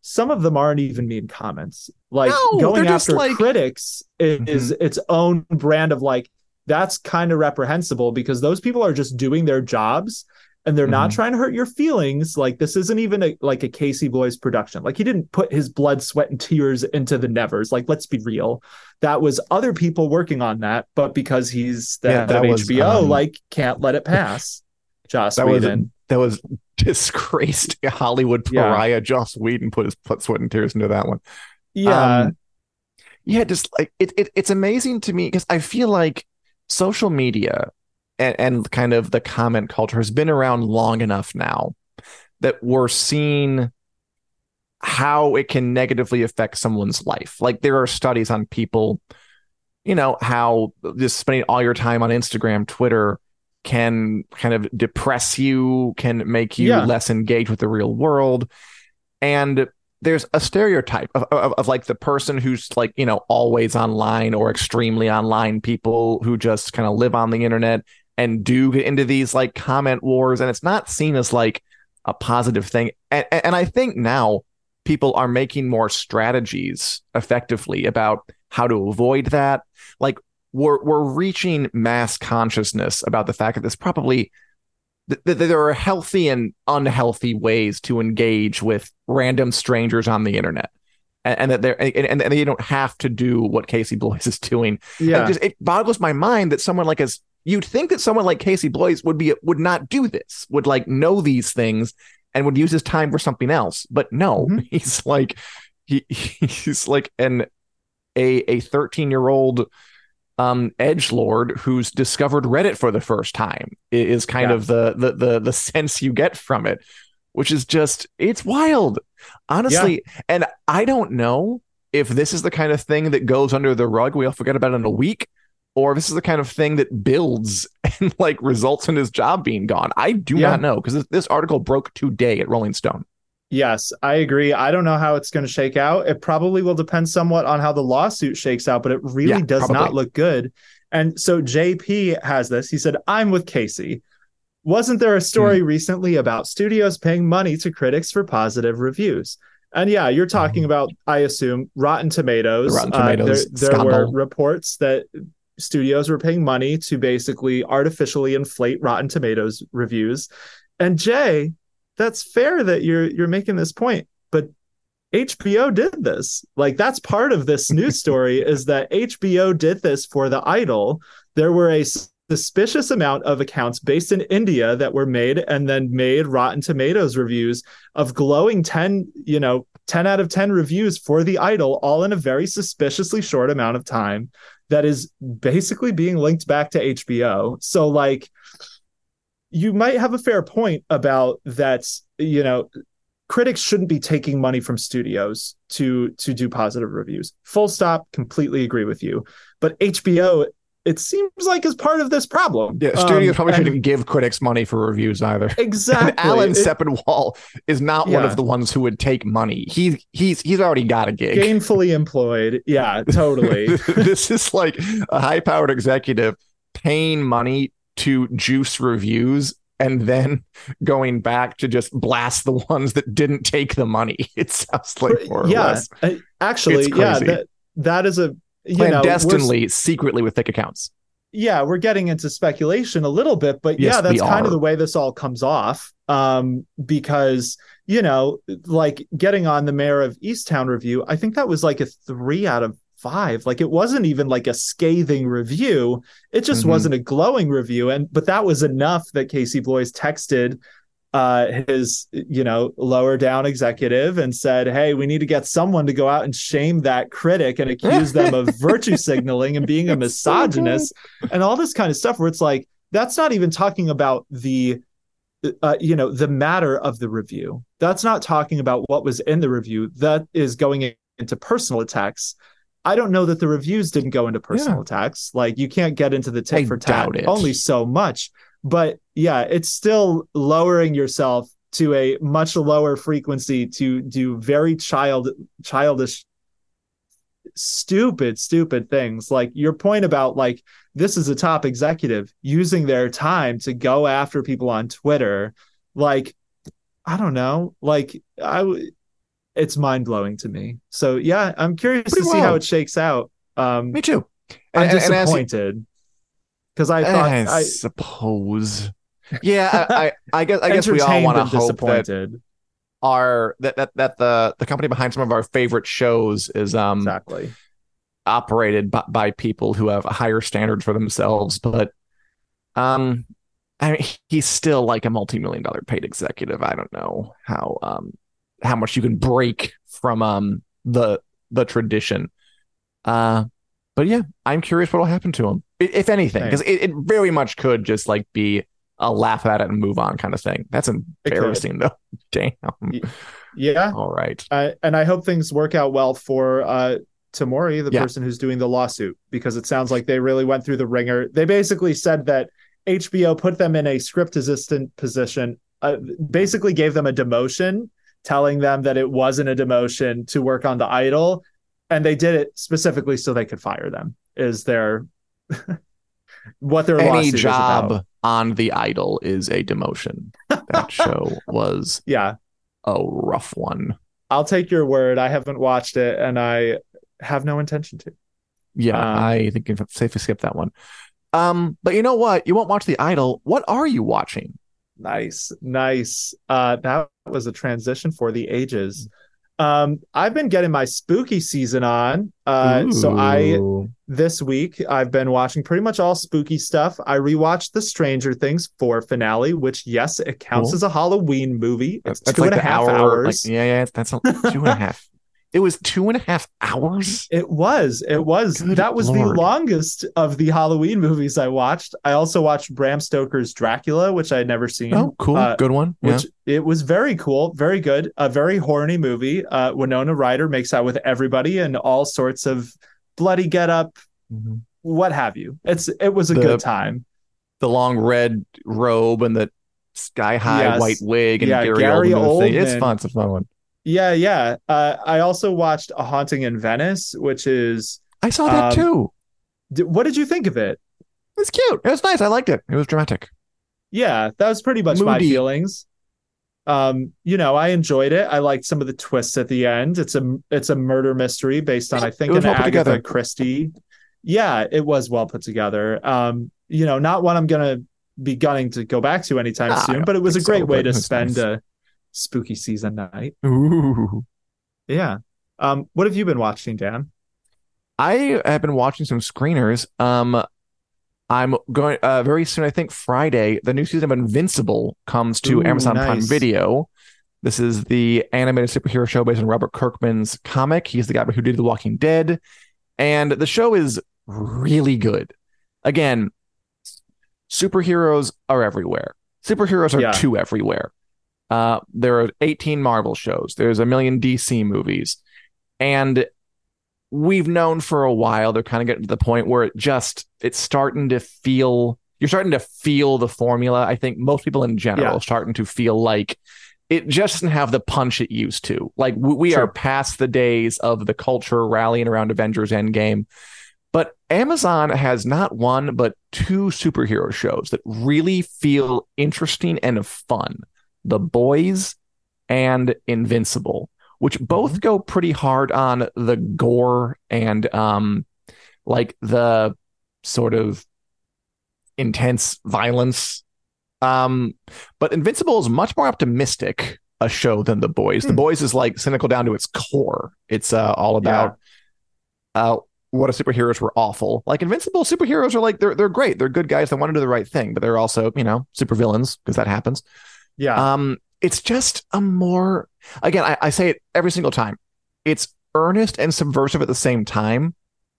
some of them aren't even mean comments. Like, No, going they're after like- critics is, is its own brand of like, that's kind of reprehensible because those people are just doing their jobs and they're not Mhm. trying to hurt your feelings. Like this isn't even a, like a Casey Bloys production. Like he didn't put his blood, sweat, and tears into the Nevers. Like let's be real, that was other people working on that. But because he's the Yeah, that of was, HBO, um, like can't let it pass. Joss That was Whedon. that was disgraced Hollywood Yeah. pariah. Joss Whedon put his put sweat and tears into that one. yeah, Um, yeah, just like it, it it's amazing to me because I feel like social media and, and kind of the comment culture has been around long enough now that we're seeing how it can negatively affect someone's life. Like there are studies on people, you know, how just spending all your time on Instagram, Twitter can kind of depress you, can make you Yeah. less engaged with the real world. And there's a stereotype of, of, of like the person who's like, you know, always online or extremely online people who just kind of live on the internet and do get into these like comment wars. And it's not seen as like a positive thing. And, and I think now people are making more strategies effectively about how to avoid that. Like we're we're reaching mass consciousness about the fact that there's probably that there are healthy and unhealthy ways to engage with random strangers on the internet. And, and that they're and, and they don't have to do what Casey Bloys is doing. yeah, It just it boggles my mind that someone like us you'd think that someone like Casey Bloys would be would not do this, would like know these things and would use his time for something else. But no, Mhm. he's like he he's like an a a 13 year old um edge lord who's discovered reddit for the first time is kind Yeah. of the, the the the sense you get from it which is just it's wild honestly and i don't know if this is the kind of thing that goes under the rug we all forget about it in a week or if this is the kind of thing that builds and like results in his job being gone i do Yeah. not know because this, this article broke today at rolling stone Yes, I agree. I don't know how it's going to shake out. It probably will depend somewhat on how the lawsuit shakes out, but it really Yeah, does not look good. And so JP has this. He said, I'm with Casey. Wasn't there a story Hmm. recently about studios paying money to critics for positive reviews? And yeah, you're talking about, I assume, Rotten Tomatoes. The Rotten Uh, there Tomatoes there were reports that studios were paying money to basically artificially inflate Rotten Tomatoes reviews. And Jay, that's fair that you're you're making this point, but HBO did this. Like that's part of this news story is that HBO did this for The Idol. There were a suspicious amount of accounts based in India that were made and then made Rotten Tomatoes reviews of glowing 10, you know, 10 out of 10 reviews for The Idol all in a very suspiciously short amount of time that is basically being linked back to HBO. So like you might have a fair point about that, you know, critics shouldn't be taking money from studios to to do positive reviews. Full stop, completely agree with you. But HBO it seems like is part of this problem. Yeah, studios Um, probably and- shouldn't give critics money for reviews either. Exactly. And Alan It- Sepinwall is not one of the ones who would take money. He he's he's already got a gig. gainfully employed. Yeah, totally. this is like a high-powered executive paying money to juice reviews and then going back to just blast the ones that didn't take the money. It sounds like more or yeah, less actually, yeah, that that is a you know, secretly with thick accounts. yeah, we're getting into speculation a little bit, but Yes, yeah, that's kind of the way this all comes off. Um, because you know, like getting on the Mare of Easttown review, I think that was like a three out of five. Like it wasn't even like a scathing review; it just Mhm. wasn't a glowing review. And but that was enough that Casey Bloys texted uh his you know lower down executive and said hey we need to get someone to go out and shame that critic and accuse them of virtue signaling and being a misogynist and all this kind of stuff where it's like that's not even talking about the uh, you know the matter of the review. That's not talking about what was in the review. That is going into personal attacks. I don't know that the reviews didn't go into personal Yeah. attacks. Like you can't get into the tit I for tat it. only so much but yeah it's still lowering yourself to a much lower frequency to do very child childish stupid stupid things like your point about like this is a top executive using their time to go after people on twitter like i don't know like i w- it's mind-blowing to me so yeah i'm curious Pretty to see how it shakes out um Me too. i'm And- disappointed because i thought I i suppose. Yeah, I, I, I guess I guess we all want to hope that disappointed. our that, that that the the company behind some of our favorite shows is um exactly. operated by, by people who have a higher standard for themselves but um I mean, he's still like a multi-million dollar paid executive. I don't know how um how much you can break from um the the tradition. Uh but yeah i'm curious what will happen to him if anything because it, it very much could just like be a laugh at it and move on kind of thing that's embarrassing though damn yeah all right uh, and I hope things work out well for uh, Temori, the Yeah. person who's doing the lawsuit, because it sounds like they really went through the ringer. They basically said that HBO put them in a script assistant position, uh, basically gave them a demotion, telling them that it wasn't a demotion to work on the idol, and they did it specifically so they could fire them. Is their what their any job on the idol is a demotion that show was Yeah, a rough one I'll take your word. I haven't watched it, and I have no intention to. yeah Um, i think you can safely skip that one um but you know what you won't watch the idol what are you watching Nice, nice. Uh, that was a transition for the ages. Um, I've been getting my spooky season on. Uh, so I this week I've been watching pretty much all spooky stuff. I rewatched the Stranger Things four finale, which yes, it counts Cool. as a Halloween movie. It's that's two like and a half hour like, hours. yeah yeah that's a two and a half It was two and a half hours. It was. It was. Good that was Lord. the longest of the Halloween movies I watched. I also watched Bram Stoker's Dracula, which I had never seen. Oh, cool. Uh, Good one. Yeah. which it was very cool, very good, a very horny movie. Uh, Winona Ryder makes out with everybody and all sorts of bloody get up, Mhm. what have you. It's it was a The- good time. The long red robe and the sky high Yes. white wig and Yeah, Gary, Gary Oldman. thing. It's fun. It's a fun one. Yeah, yeah. Uh, I also watched A Haunting in Venice, which is. I saw that Um, too. d- What did you think of it? It was cute. It was nice. I liked it. It was dramatic. Yeah, that was pretty much my feelings. Um, you know, I enjoyed it. I liked some of the twists at the end. It's a it's a murder mystery based on I think an well Agatha. Christie. Yeah, it was well put together. Um, you know, not one I'm gonna be gunning to go back to anytime Ah, soon, but it was a great so, way to spend nice. a spooky season night. Ooh. Yeah. Um, what have you been watching, Dan? I have been watching some screeners. Um, I'm going uh, very soon. I think Friday, the new season of Invincible comes to Ooh, Amazon Prime. Video. This is the animated superhero show based on Robert Kirkman's comic. He's the guy who did The Walking Dead, and the show is really good. Again, superheroes are everywhere. Superheroes are Yeah. too everywhere. Uh, there are 18 Marvel shows. There's a million DC movies, and we've known for a while they're kind of getting to the point where it just it's starting to feel you're starting to feel the formula. I think most people in general Yeah. are starting to feel like it just doesn't have the punch it used to. Like we, we are past the days of the culture rallying around Avengers Endgame. But Amazon has not one but two superhero shows that really feel interesting and fun. The Boys and Invincible, which both go pretty hard on the gore and um like the sort of intense violence. Um but Invincible is much more optimistic a show than The Boys. The Hmm. Boys is like cynical down to its core. It's uh all about uh what if superheroes were awful? Like Invincible superheroes are like they're they're great. They're good guys that want to do the right thing, but they're also, you know, supervillains because that happens. Yeah. Um, it's just a more again, I, I say it every single time. It's earnest and subversive at the same time,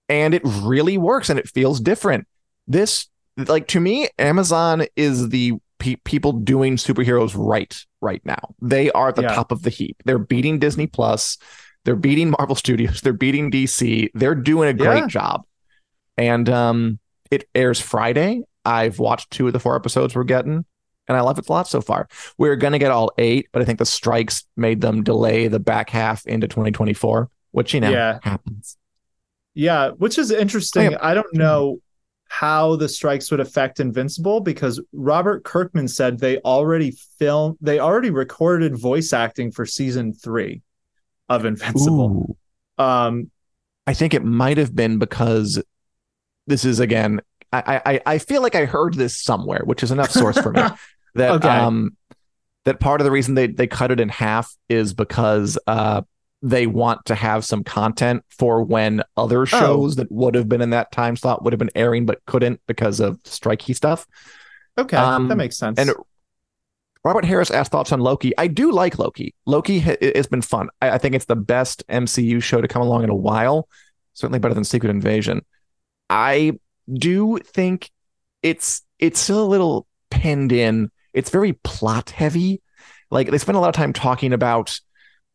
and it really works and it feels different. This, like to me, Amazon is the pe- people doing superheroes right right now. They are at the Yeah. top of the heap. They're beating Disney Plus, they're beating Marvel Studios, they're beating DC. They're doing a great Yeah. job. And um, it airs Friday. I've watched two of the four episodes we're getting and I love it a lot so far. We're gonna get all eight, but I think the strikes made them delay the back half into 2024, which you know Yeah. happens. Yeah, which is interesting. Oh, yeah. I don't know how the strikes would affect Invincible because Robert Kirkman said they already filmed, they already recorded voice acting for season three of Invincible. Ooh. Um, I think it might have been because this is again. I, I I feel like I heard this somewhere, which is enough source for me that Okay. um that part of the reason they they cut it in half is because uh they want to have some content for when other shows that would have been in that time slot would have been airing but couldn't because of strikey stuff. okay, Um, that makes sense. And Robert Harris asked thoughts on Loki. I do like Loki. Loki ha- has been fun. I, I think it's the best MCU show to come along in a while. Certainly better than Secret Invasion. I do think it's it's still a little pinned in. It's very plot heavy. Like they spend a lot of time talking about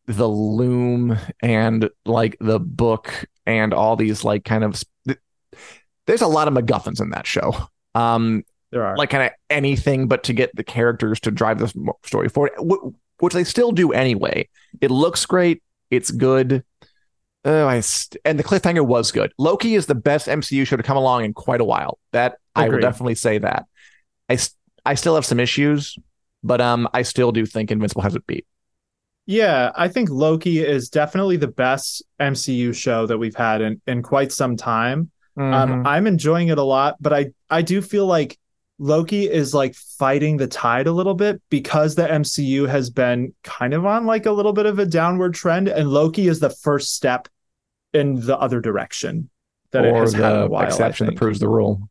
the loom and like the book and all these like kind of. There's a lot of MacGuffins in that show. Um, there are like kind of anything but to get the characters to drive this story forward, wh- which they still do anyway. It looks great. It's good. Oh, I st- and the cliffhanger was good. Loki is the best MCU show to come along in quite a while. That I will definitely say that. I s- I still have some issues, but um, I still do think Invincible has it beat. Yeah, I think Loki is definitely the best MCU show that we've had in, in quite some time. Mm-hmm. Um, I'm enjoying it a lot, but I I do feel like Loki is like fighting the tide a little bit because the MCU has been kind of on like a little bit of a downward trend, and Loki is the first step in the other direction that it or has had in a the while. Exception that proves the rule.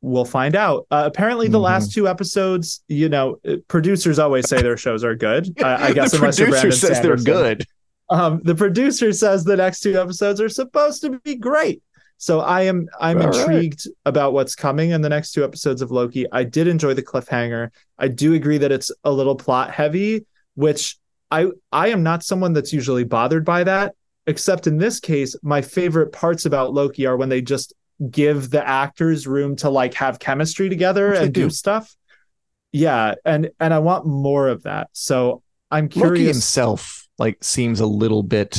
We'll find out. Uh, apparently, the Mhm. last two episodes, you know, uh, producers always say their shows are good. I, I guess the unless producer says Sanderson. they're good. Um, the producer says the next two episodes are supposed to be great. So I am I'm All intrigued about what's coming in the next two episodes of Loki. I did enjoy the cliffhanger. I do agree that it's a little plot heavy, which I I am not someone that's usually bothered by that, except in this case, my favorite parts about Loki are when they just give the actors room to like have chemistry together Which and do do. stuff. Yeah, and and I want more of that. So I'm Loki curious. himself like seems a little bit,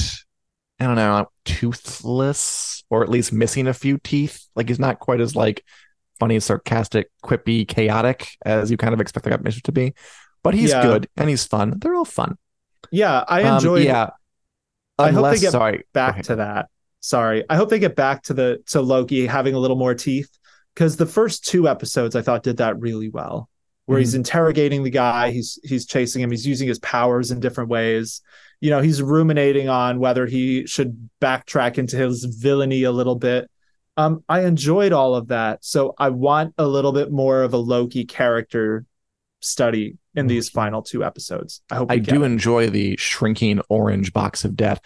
I don't know, toothless or at least missing a few teeth. Like he's not quite as like funny, sarcastic, quippy, chaotic as you kind of expect the guy to be. But he's Yeah. good and he's fun. They're all fun. yeah, I Um, enjoyed yeah. I hope they get sorry, back to that. Sorry. I hope they get back to the to Loki having a little more teeth because the first two episodes I thought did that really well. Where he's Mm-hmm. interrogating the guy, he's he's chasing him, he's using his powers in different ways. You know, he's ruminating on whether he should backtrack into his villainy a little bit. Um, I enjoyed all of that. So I want a little bit more of a Loki character study in these final two episodes. I hope I do it. enjoy the shrinking orange box of death.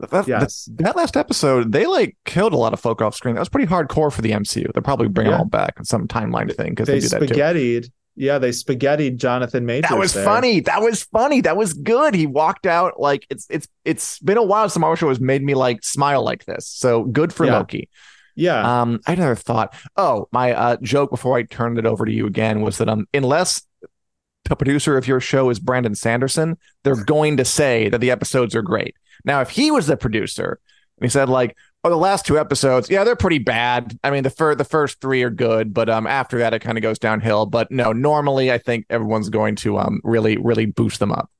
That, Yes. that last episode, they like killed a lot of folk off screen. That was pretty hardcore for the MCU. They'll probably bring Yeah. it all back in some timeline thing because they they, do that too. spaghettied. Yeah, they spaghettied Jonathan Majors. That was there. funny. That was funny. That was good. He walked out like it's it's it's been a while since Marvel show has made me like smile like this. So good for Yeah. Loki. Yeah, Um, I another thought. Oh, my uh, joke before I turned it over to you again was that um, unless the producer of your show is Brandon Sanderson, they're going to say that the episodes are great. Now, if he was the producer and he said like, "Oh, the last two episodes, yeah, they're pretty bad. I mean, the fir- the first three are good, but um, after that, it kind of goes downhill." But no, normally, I think everyone's going to um really really boost them up.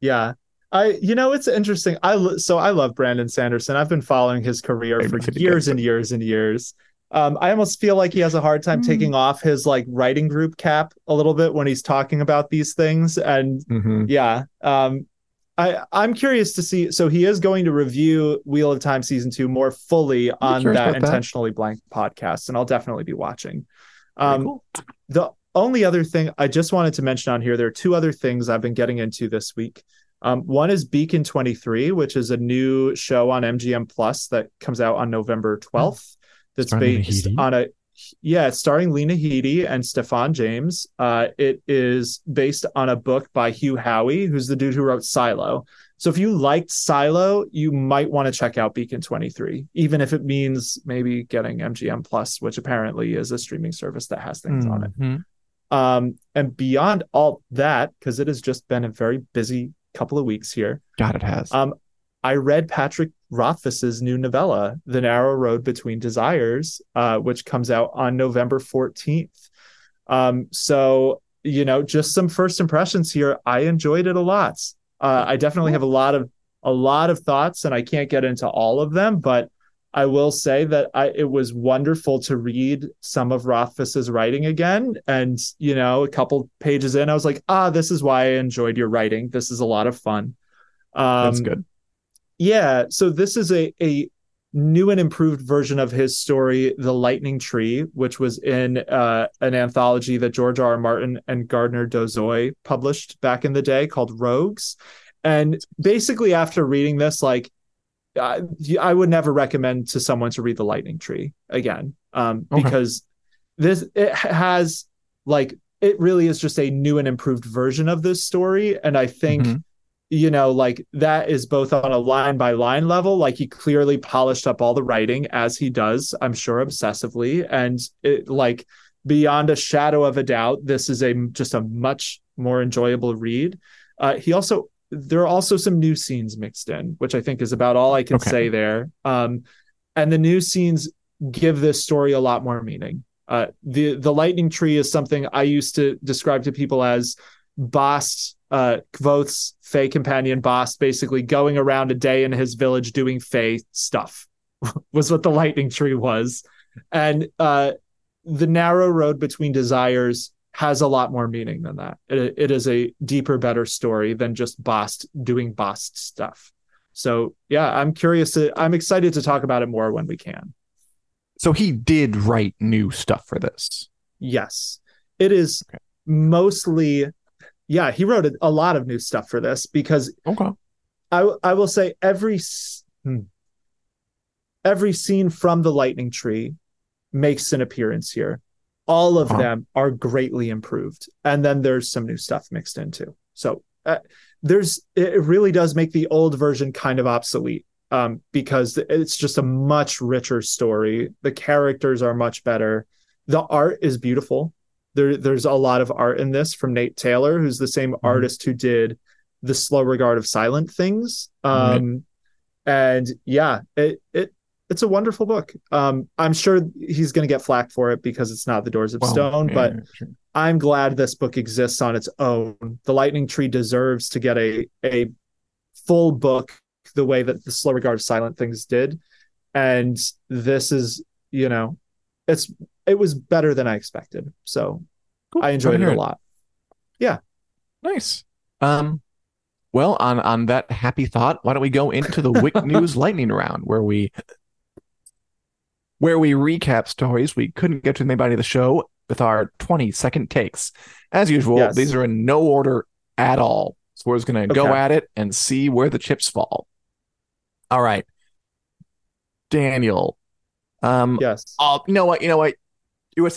yeah. I, you know, it's interesting. I so I love Brandon Sanderson. I've been following his career for years and years and years. Um, I almost feel like he has a hard time Hmm. taking off his like writing group cap a little bit when he's talking about these things. And Mhm. yeah, um, I I'm curious to see. So he is going to review Wheel of Time season two more fully on that about that. intentionally blank podcast, and I'll definitely be watching. Um, cool. The only other thing I just wanted to mention on here, there are two other things I've been getting into this week. Um, one is Beacon 23, which is a new show on MGM Plus that comes out on November 12th. That's Starring based on a yeah, it's starring Lena Headey and Stephan James. Uh, it is based on a book by Hugh Howey, who's the dude who wrote Silo. So if you liked Silo, you might want to check out Beacon 23, even if it means maybe getting MGM Plus, which apparently is a streaming service that has things on it. Mhm. Um, and beyond all that, because it has just been a very busy couple of weeks here, God, it has. um, I read Patrick Rothfuss's new novella, The Narrow Road Between Desires, uh, which comes out on November 14th. Um, so, you know, just some first impressions here. I enjoyed it a lot. Uh, I definitely have a lot of a lot of thoughts, and I can't get into all of them, but I will say that I, it was wonderful to read some of Rothfuss's writing again. And, you know, a couple pages in, I was like, ah, this is why I enjoyed your writing. This is a lot of fun. Um, That's good. Yeah, so this is a a new and improved version of his story, The Lightning Tree, which was in uh, an anthology that George R. R. Martin and Gardner Dozois published back in the day called Rogues. And basically, after reading this, like uh, I would never recommend to someone to read The Lightning Tree again, um, Okay. because this it has like it really is just a new and improved version of this story, and I think Mhm. You know like that is both on a line by line level like he clearly polished up all the writing as he does i'm sure obsessively. And it like beyond a shadow of a doubt this is a just a much more enjoyable read. Uh, he also there are also some new scenes mixed in which i think is about all i can Okay. say there. Um, and the new scenes give this story a lot more meaning. Uh, the the lightning tree is something i used to describe to people as Bast, uh, Kvothe's Fey companion Bast, basically going around a day in his village doing Fey stuff, was what the lightning tree was. And uh, the narrow road between desires has a lot more meaning than that. It, it is a deeper, better story than just Bast doing Bast stuff. So yeah, I'm curious. To, I'm excited to talk about it more when we can. So he did write new stuff for this. Yes, it is Okay. mostly. Yeah, he wrote a, a lot of new stuff for this because Okay. I I will say every hmm, every scene from the lightning tree makes an appearance here. All of uh-huh. them are greatly improved, and then there's some new stuff mixed in too. So uh, there's it really does make the old version kind of obsolete um, because it's just a much richer story. The characters are much better. The art is beautiful. There, there's a lot of art in this from Nate Taylor, who's the same mm-hmm. artist who did the slow regard of silent things. Um, right. And yeah, it it it's a wonderful book. Um, I'm sure he's going to get flack for it because it's not the Doors of well, Stone, yeah, but sure. I'm glad this book exists on its own. The Lightning Tree deserves to get a a full book the way that the Slow Regard of Silent Things did, and this is you know, it's it was better than I expected. So cool. I enjoyed it a lot. Yeah, nice. Um, well, on on that happy thought, why don't we go into the WiC News Lightning Round, where we where we recap stories we couldn't get to in the body of the show with our 20 second takes. As usual, yes. these are in no order at all. So we're just going to okay. go at it and see where the chips fall. All right. Daniel. Um, yes. I'll, you know what? You know what?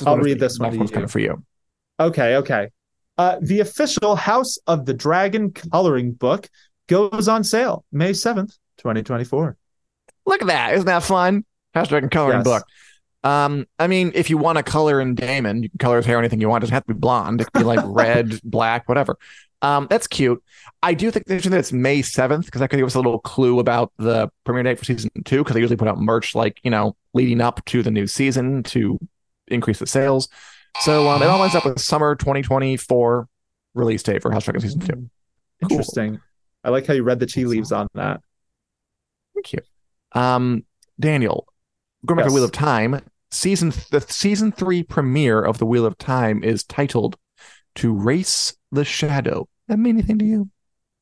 I'll read this one. Kind of for you. Okay. Okay. Uh, the official House of the Dragon coloring book goes on sale May 7th, 2024. Look at that. Isn't that fun? House Dragon coloring yes. book. Um, I mean, if you want to color in Daemon, you can color his hair anything you want. It doesn't have to be blonde. It can be like red, black, whatever. Um, that's cute. I do think that it's May 7th because that could give us a little clue about the premiere date for season two because they usually put out merch like, you know, leading up to the new season to increase the sales. So um, it all lines up with summer 2024 release date for House Dragon season two. Mm, interesting. Cool. I like how you read the tea leaves on that. Thank you. Um, Daniel, going back yes. to Wheel of Time, season the season three premiere of the Wheel of Time is titled "To Race the Shadow." That mean anything to you?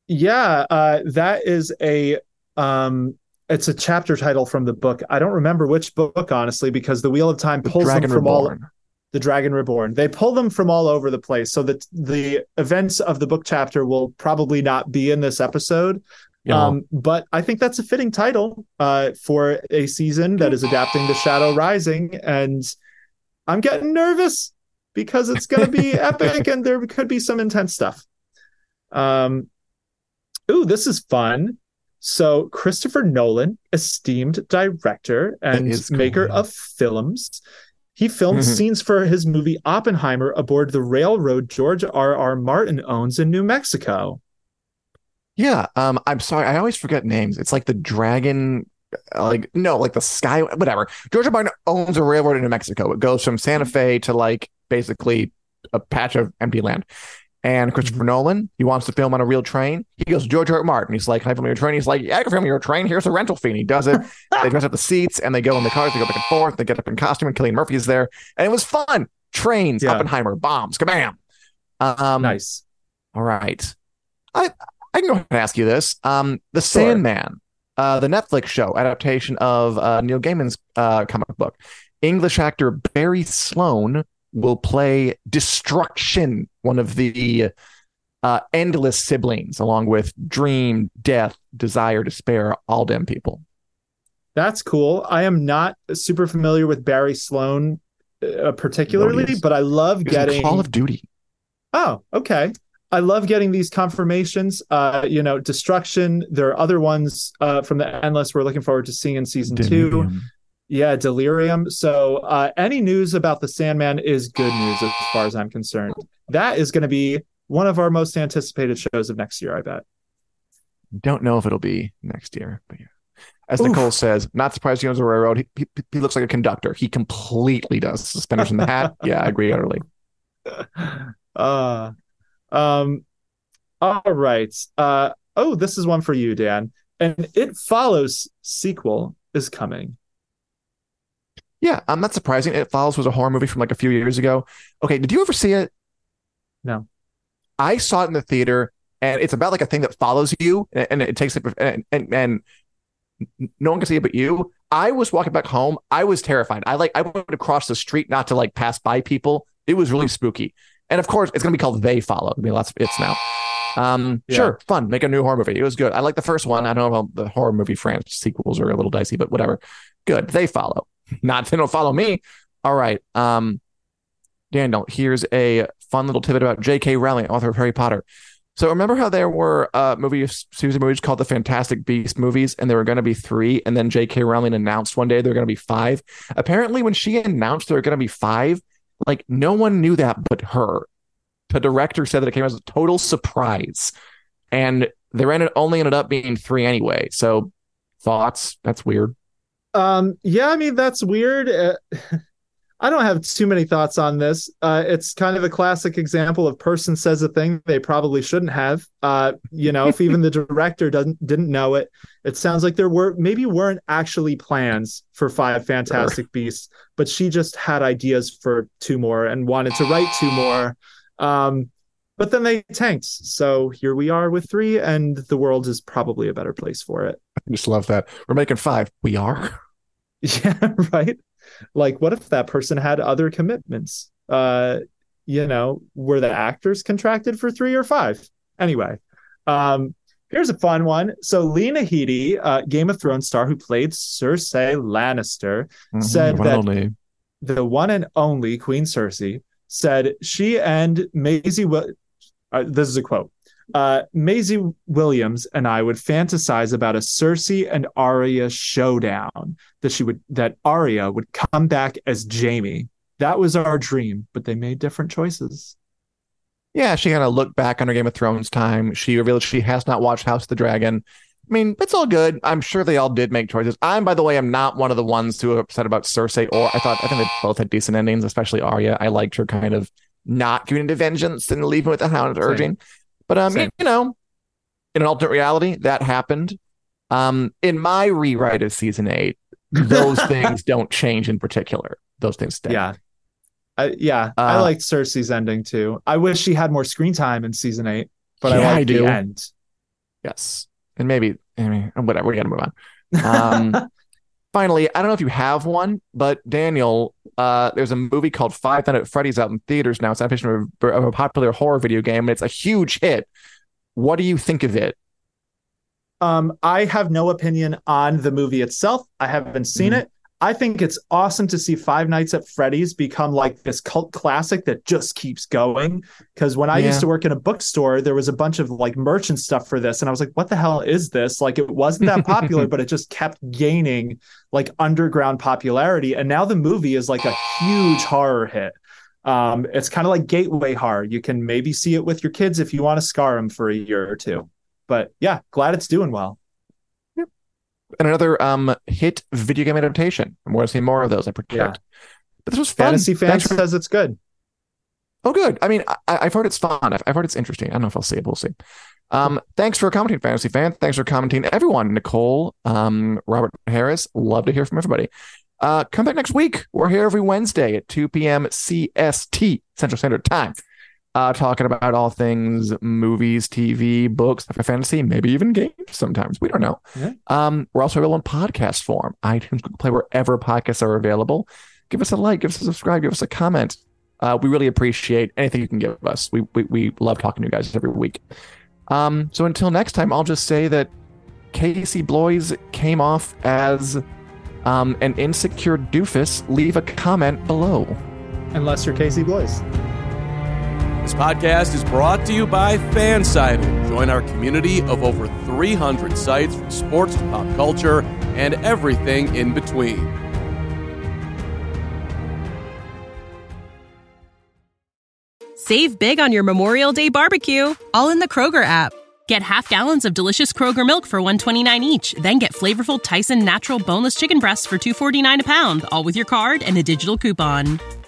Yeah, uh, that is a um, it's a chapter title from the book. I don't remember which book honestly, because the Wheel of Time pulls them from Reborn. all the Dragon Reborn. They pull them from all over the place, so that the events of the book chapter will probably not be in this episode. Yeah. Um, but I think that's a fitting title uh, for a season that is adapting the Shadow Rising, and I'm getting nervous because it's going to be epic and there could be some intense stuff. Um, ooh, this is fun. So Christopher Nolan, esteemed director and maker of films, he filmed mm-hmm. scenes for his movie Oppenheimer aboard the railroad George R. R. Martin owns in New Mexico. Yeah, um, I'm sorry, I always forget names. It's like the dragon, uh, like no, like the sky, whatever. George R. Martin owns a railroad in New Mexico. It goes from Santa Fe to like basically a patch of empty land. And Christopher mm-hmm. Nolan, he wants to film on a real train. He goes, George R. Martin. He's like, Can I film your train? He's like, Yeah, I can film your train. Here's a rental fee. And he does it. they dress up the seats and they go in the cars. They go back and forth. They get up in costume. And Cillian Murphy is there. And it was fun. Trains, yeah. Oppenheimer, bombs, kabam. Um, nice. All right. I I can go ahead and ask you this. Um, the sure. Sandman, uh, the Netflix show adaptation of uh, Neil Gaiman's uh, comic book. English actor Barry Sloane will play Destruction, one of the uh, endless siblings, along with Dream, Death, Desire, Despair, all them people. That's cool. I am not super familiar with Barry Sloane uh, particularly, no, but I love getting Call of Duty. Oh, okay. I love getting these confirmations. Uh, you know, Destruction. There are other ones uh, from the Endless we're looking forward to seeing in season two. Yeah, Delirium. So uh, any news about the Sandman is good news as far as I'm concerned. That is going to be one of our most anticipated shows of next year. I bet. Don't know if it'll be next year, but yeah. As Oof. Nicole says, not surprised he owns a railroad. He, he, he, looks like a conductor. He completely does. Suspenders in the hat. Yeah, I agree utterly. Uh, um, all right. Uh, oh, this is one for you, Dan. And It Follows sequel is coming. Yeah, I'm not surprising. It Follows was a horror movie from like a few years ago. Okay, did you ever see it? No. I saw it in the theater, and it's about like a thing that follows you, and, it takes it, and, and, and no one can see it but you. I was walking back home. I was terrified. I like I went across the street not to like pass by people. It was really spooky. And of course, it's going to be called They Follow. I mean, lots of it's now. Um, Yeah. sure, fun. Make a new horror movie. It was good. I like the first one. I don't know about the horror movie franchise sequels are a little dicey, but whatever. Good. They follow. Not they don't follow me. All right. Um, Daniel, here's a fun little tidbit about J.K. Rowling, author of Harry Potter. So remember how there were uh movie series of movies called the Fantastic Beast movies, and there were going to be three, and then J.K. Rowling announced one day there were going to be five. Apparently, when she announced there were going to be five, like no one knew that but her. The director said that it came as a total surprise, and there ended only ended up being three anyway. So thoughts? That's weird. Um, yeah, I mean that's weird. Uh, I don't have too many thoughts on this. Uh, it's kind of a classic example of person says a thing they probably shouldn't have. Uh, you know, if even the director doesn't didn't know it, it sounds like there were maybe weren't actually plans for five Fantastic Beasts, but she just had ideas for two more and wanted to write two more. Um, but then they tanked, so here we are with three, and the world is probably a better place for it. I just love that we're making five. We are. Yeah, right. Like, what if that person had other commitments? Uh, you know, were the actors contracted for three or five? Anyway, um, here's a fun one. So Lena Headey, uh, Game of Thrones star who played Cersei Lannister, Said Mm-hmm. One that- only. the one and only Queen Cersei, said she and Maisie. Wi- uh, this is a quote. Uh, Maisie Williams and I would fantasize about a Cersei and Arya showdown. That she would that Arya would come back as Jaime. That was our dream, but they made different choices. Yeah, she kind of looked back on her Game of Thrones time. She revealed she has not watched House of the Dragon. I mean, it's all good. I'm sure they all did make choices. I'm, by the way, I'm not one of the ones who are upset about Cersei. Or I thought I think they both had decent endings, especially Arya. I liked her kind of not giving into vengeance and leaving with the Hound urging. But um, Same. you know, in an alternate reality, that happened. Um, in my rewrite of season eight, those things don't change in particular. Those things stay. Yeah. I, yeah, I Uh, liked Cersei's ending too. I wish she had more screen time in season eight, but I Yeah, I liked the do. end. Yes. And maybe, I mean, whatever. We got to move on. Um, finally, I don't know if you have one, but Daniel, uh, there's a movie called Five Nights at Freddy's out in theaters now. It's an adaptation of a, of a popular horror video game, and it's a huge hit. What do you think of it? Um, I have no opinion on the movie itself. I haven't seen Mhm. it. I think it's awesome to see Five Nights at Freddy's become like this cult classic that just keeps going. Because when I Yeah. used to work in a bookstore, there was a bunch of like merch and stuff for this, and I was like, "What the hell is this?" Like it wasn't that popular, but it just kept gaining like underground popularity. And now the movie is like a huge horror hit. Um, it's kind of like gateway horror. You can maybe see it with your kids if you want to scar them for a year or two. But yeah, glad it's doing well. And another um hit video game adaptation. I'm going to see more of those, I predict. Yeah. But this was fun. Fantasy Thanks for- says it's good. Oh, good. I mean, I, I've heard it's fun. I've, I've heard it's interesting. I don't know if I'll see it. We'll see. Um, thanks for commenting, fantasy fan. Thanks for commenting, everyone. Nicole, um, Robert Harris. Love to hear from everybody. Uh, come back next week. We're here every Wednesday at 2 p.m. CST Central Standard Time. Uh, talking about all things movies, TV, books, fantasy, maybe even games sometimes. We don't know. Yeah. Um, we're also available in podcast form, iTunes, Google Play, wherever podcasts are available. Give us a like, give us a subscribe, give us a comment. Uh, we really appreciate anything you can give us. We, we we love talking to you guys every week. Um, so until next time, I'll just say that Casey Bloys came off as um, an insecure doofus. Leave a comment below. Unless you're Casey Bloys. This podcast is brought to you by Fansided. Join our community of over 300 sites from sports to pop culture and everything in between. Save big on your Memorial Day barbecue, all in the Kroger app. Get half gallons of delicious Kroger milk for 129 each, then get flavorful Tyson natural boneless chicken breasts for 249 a pound, all with your card and a digital coupon.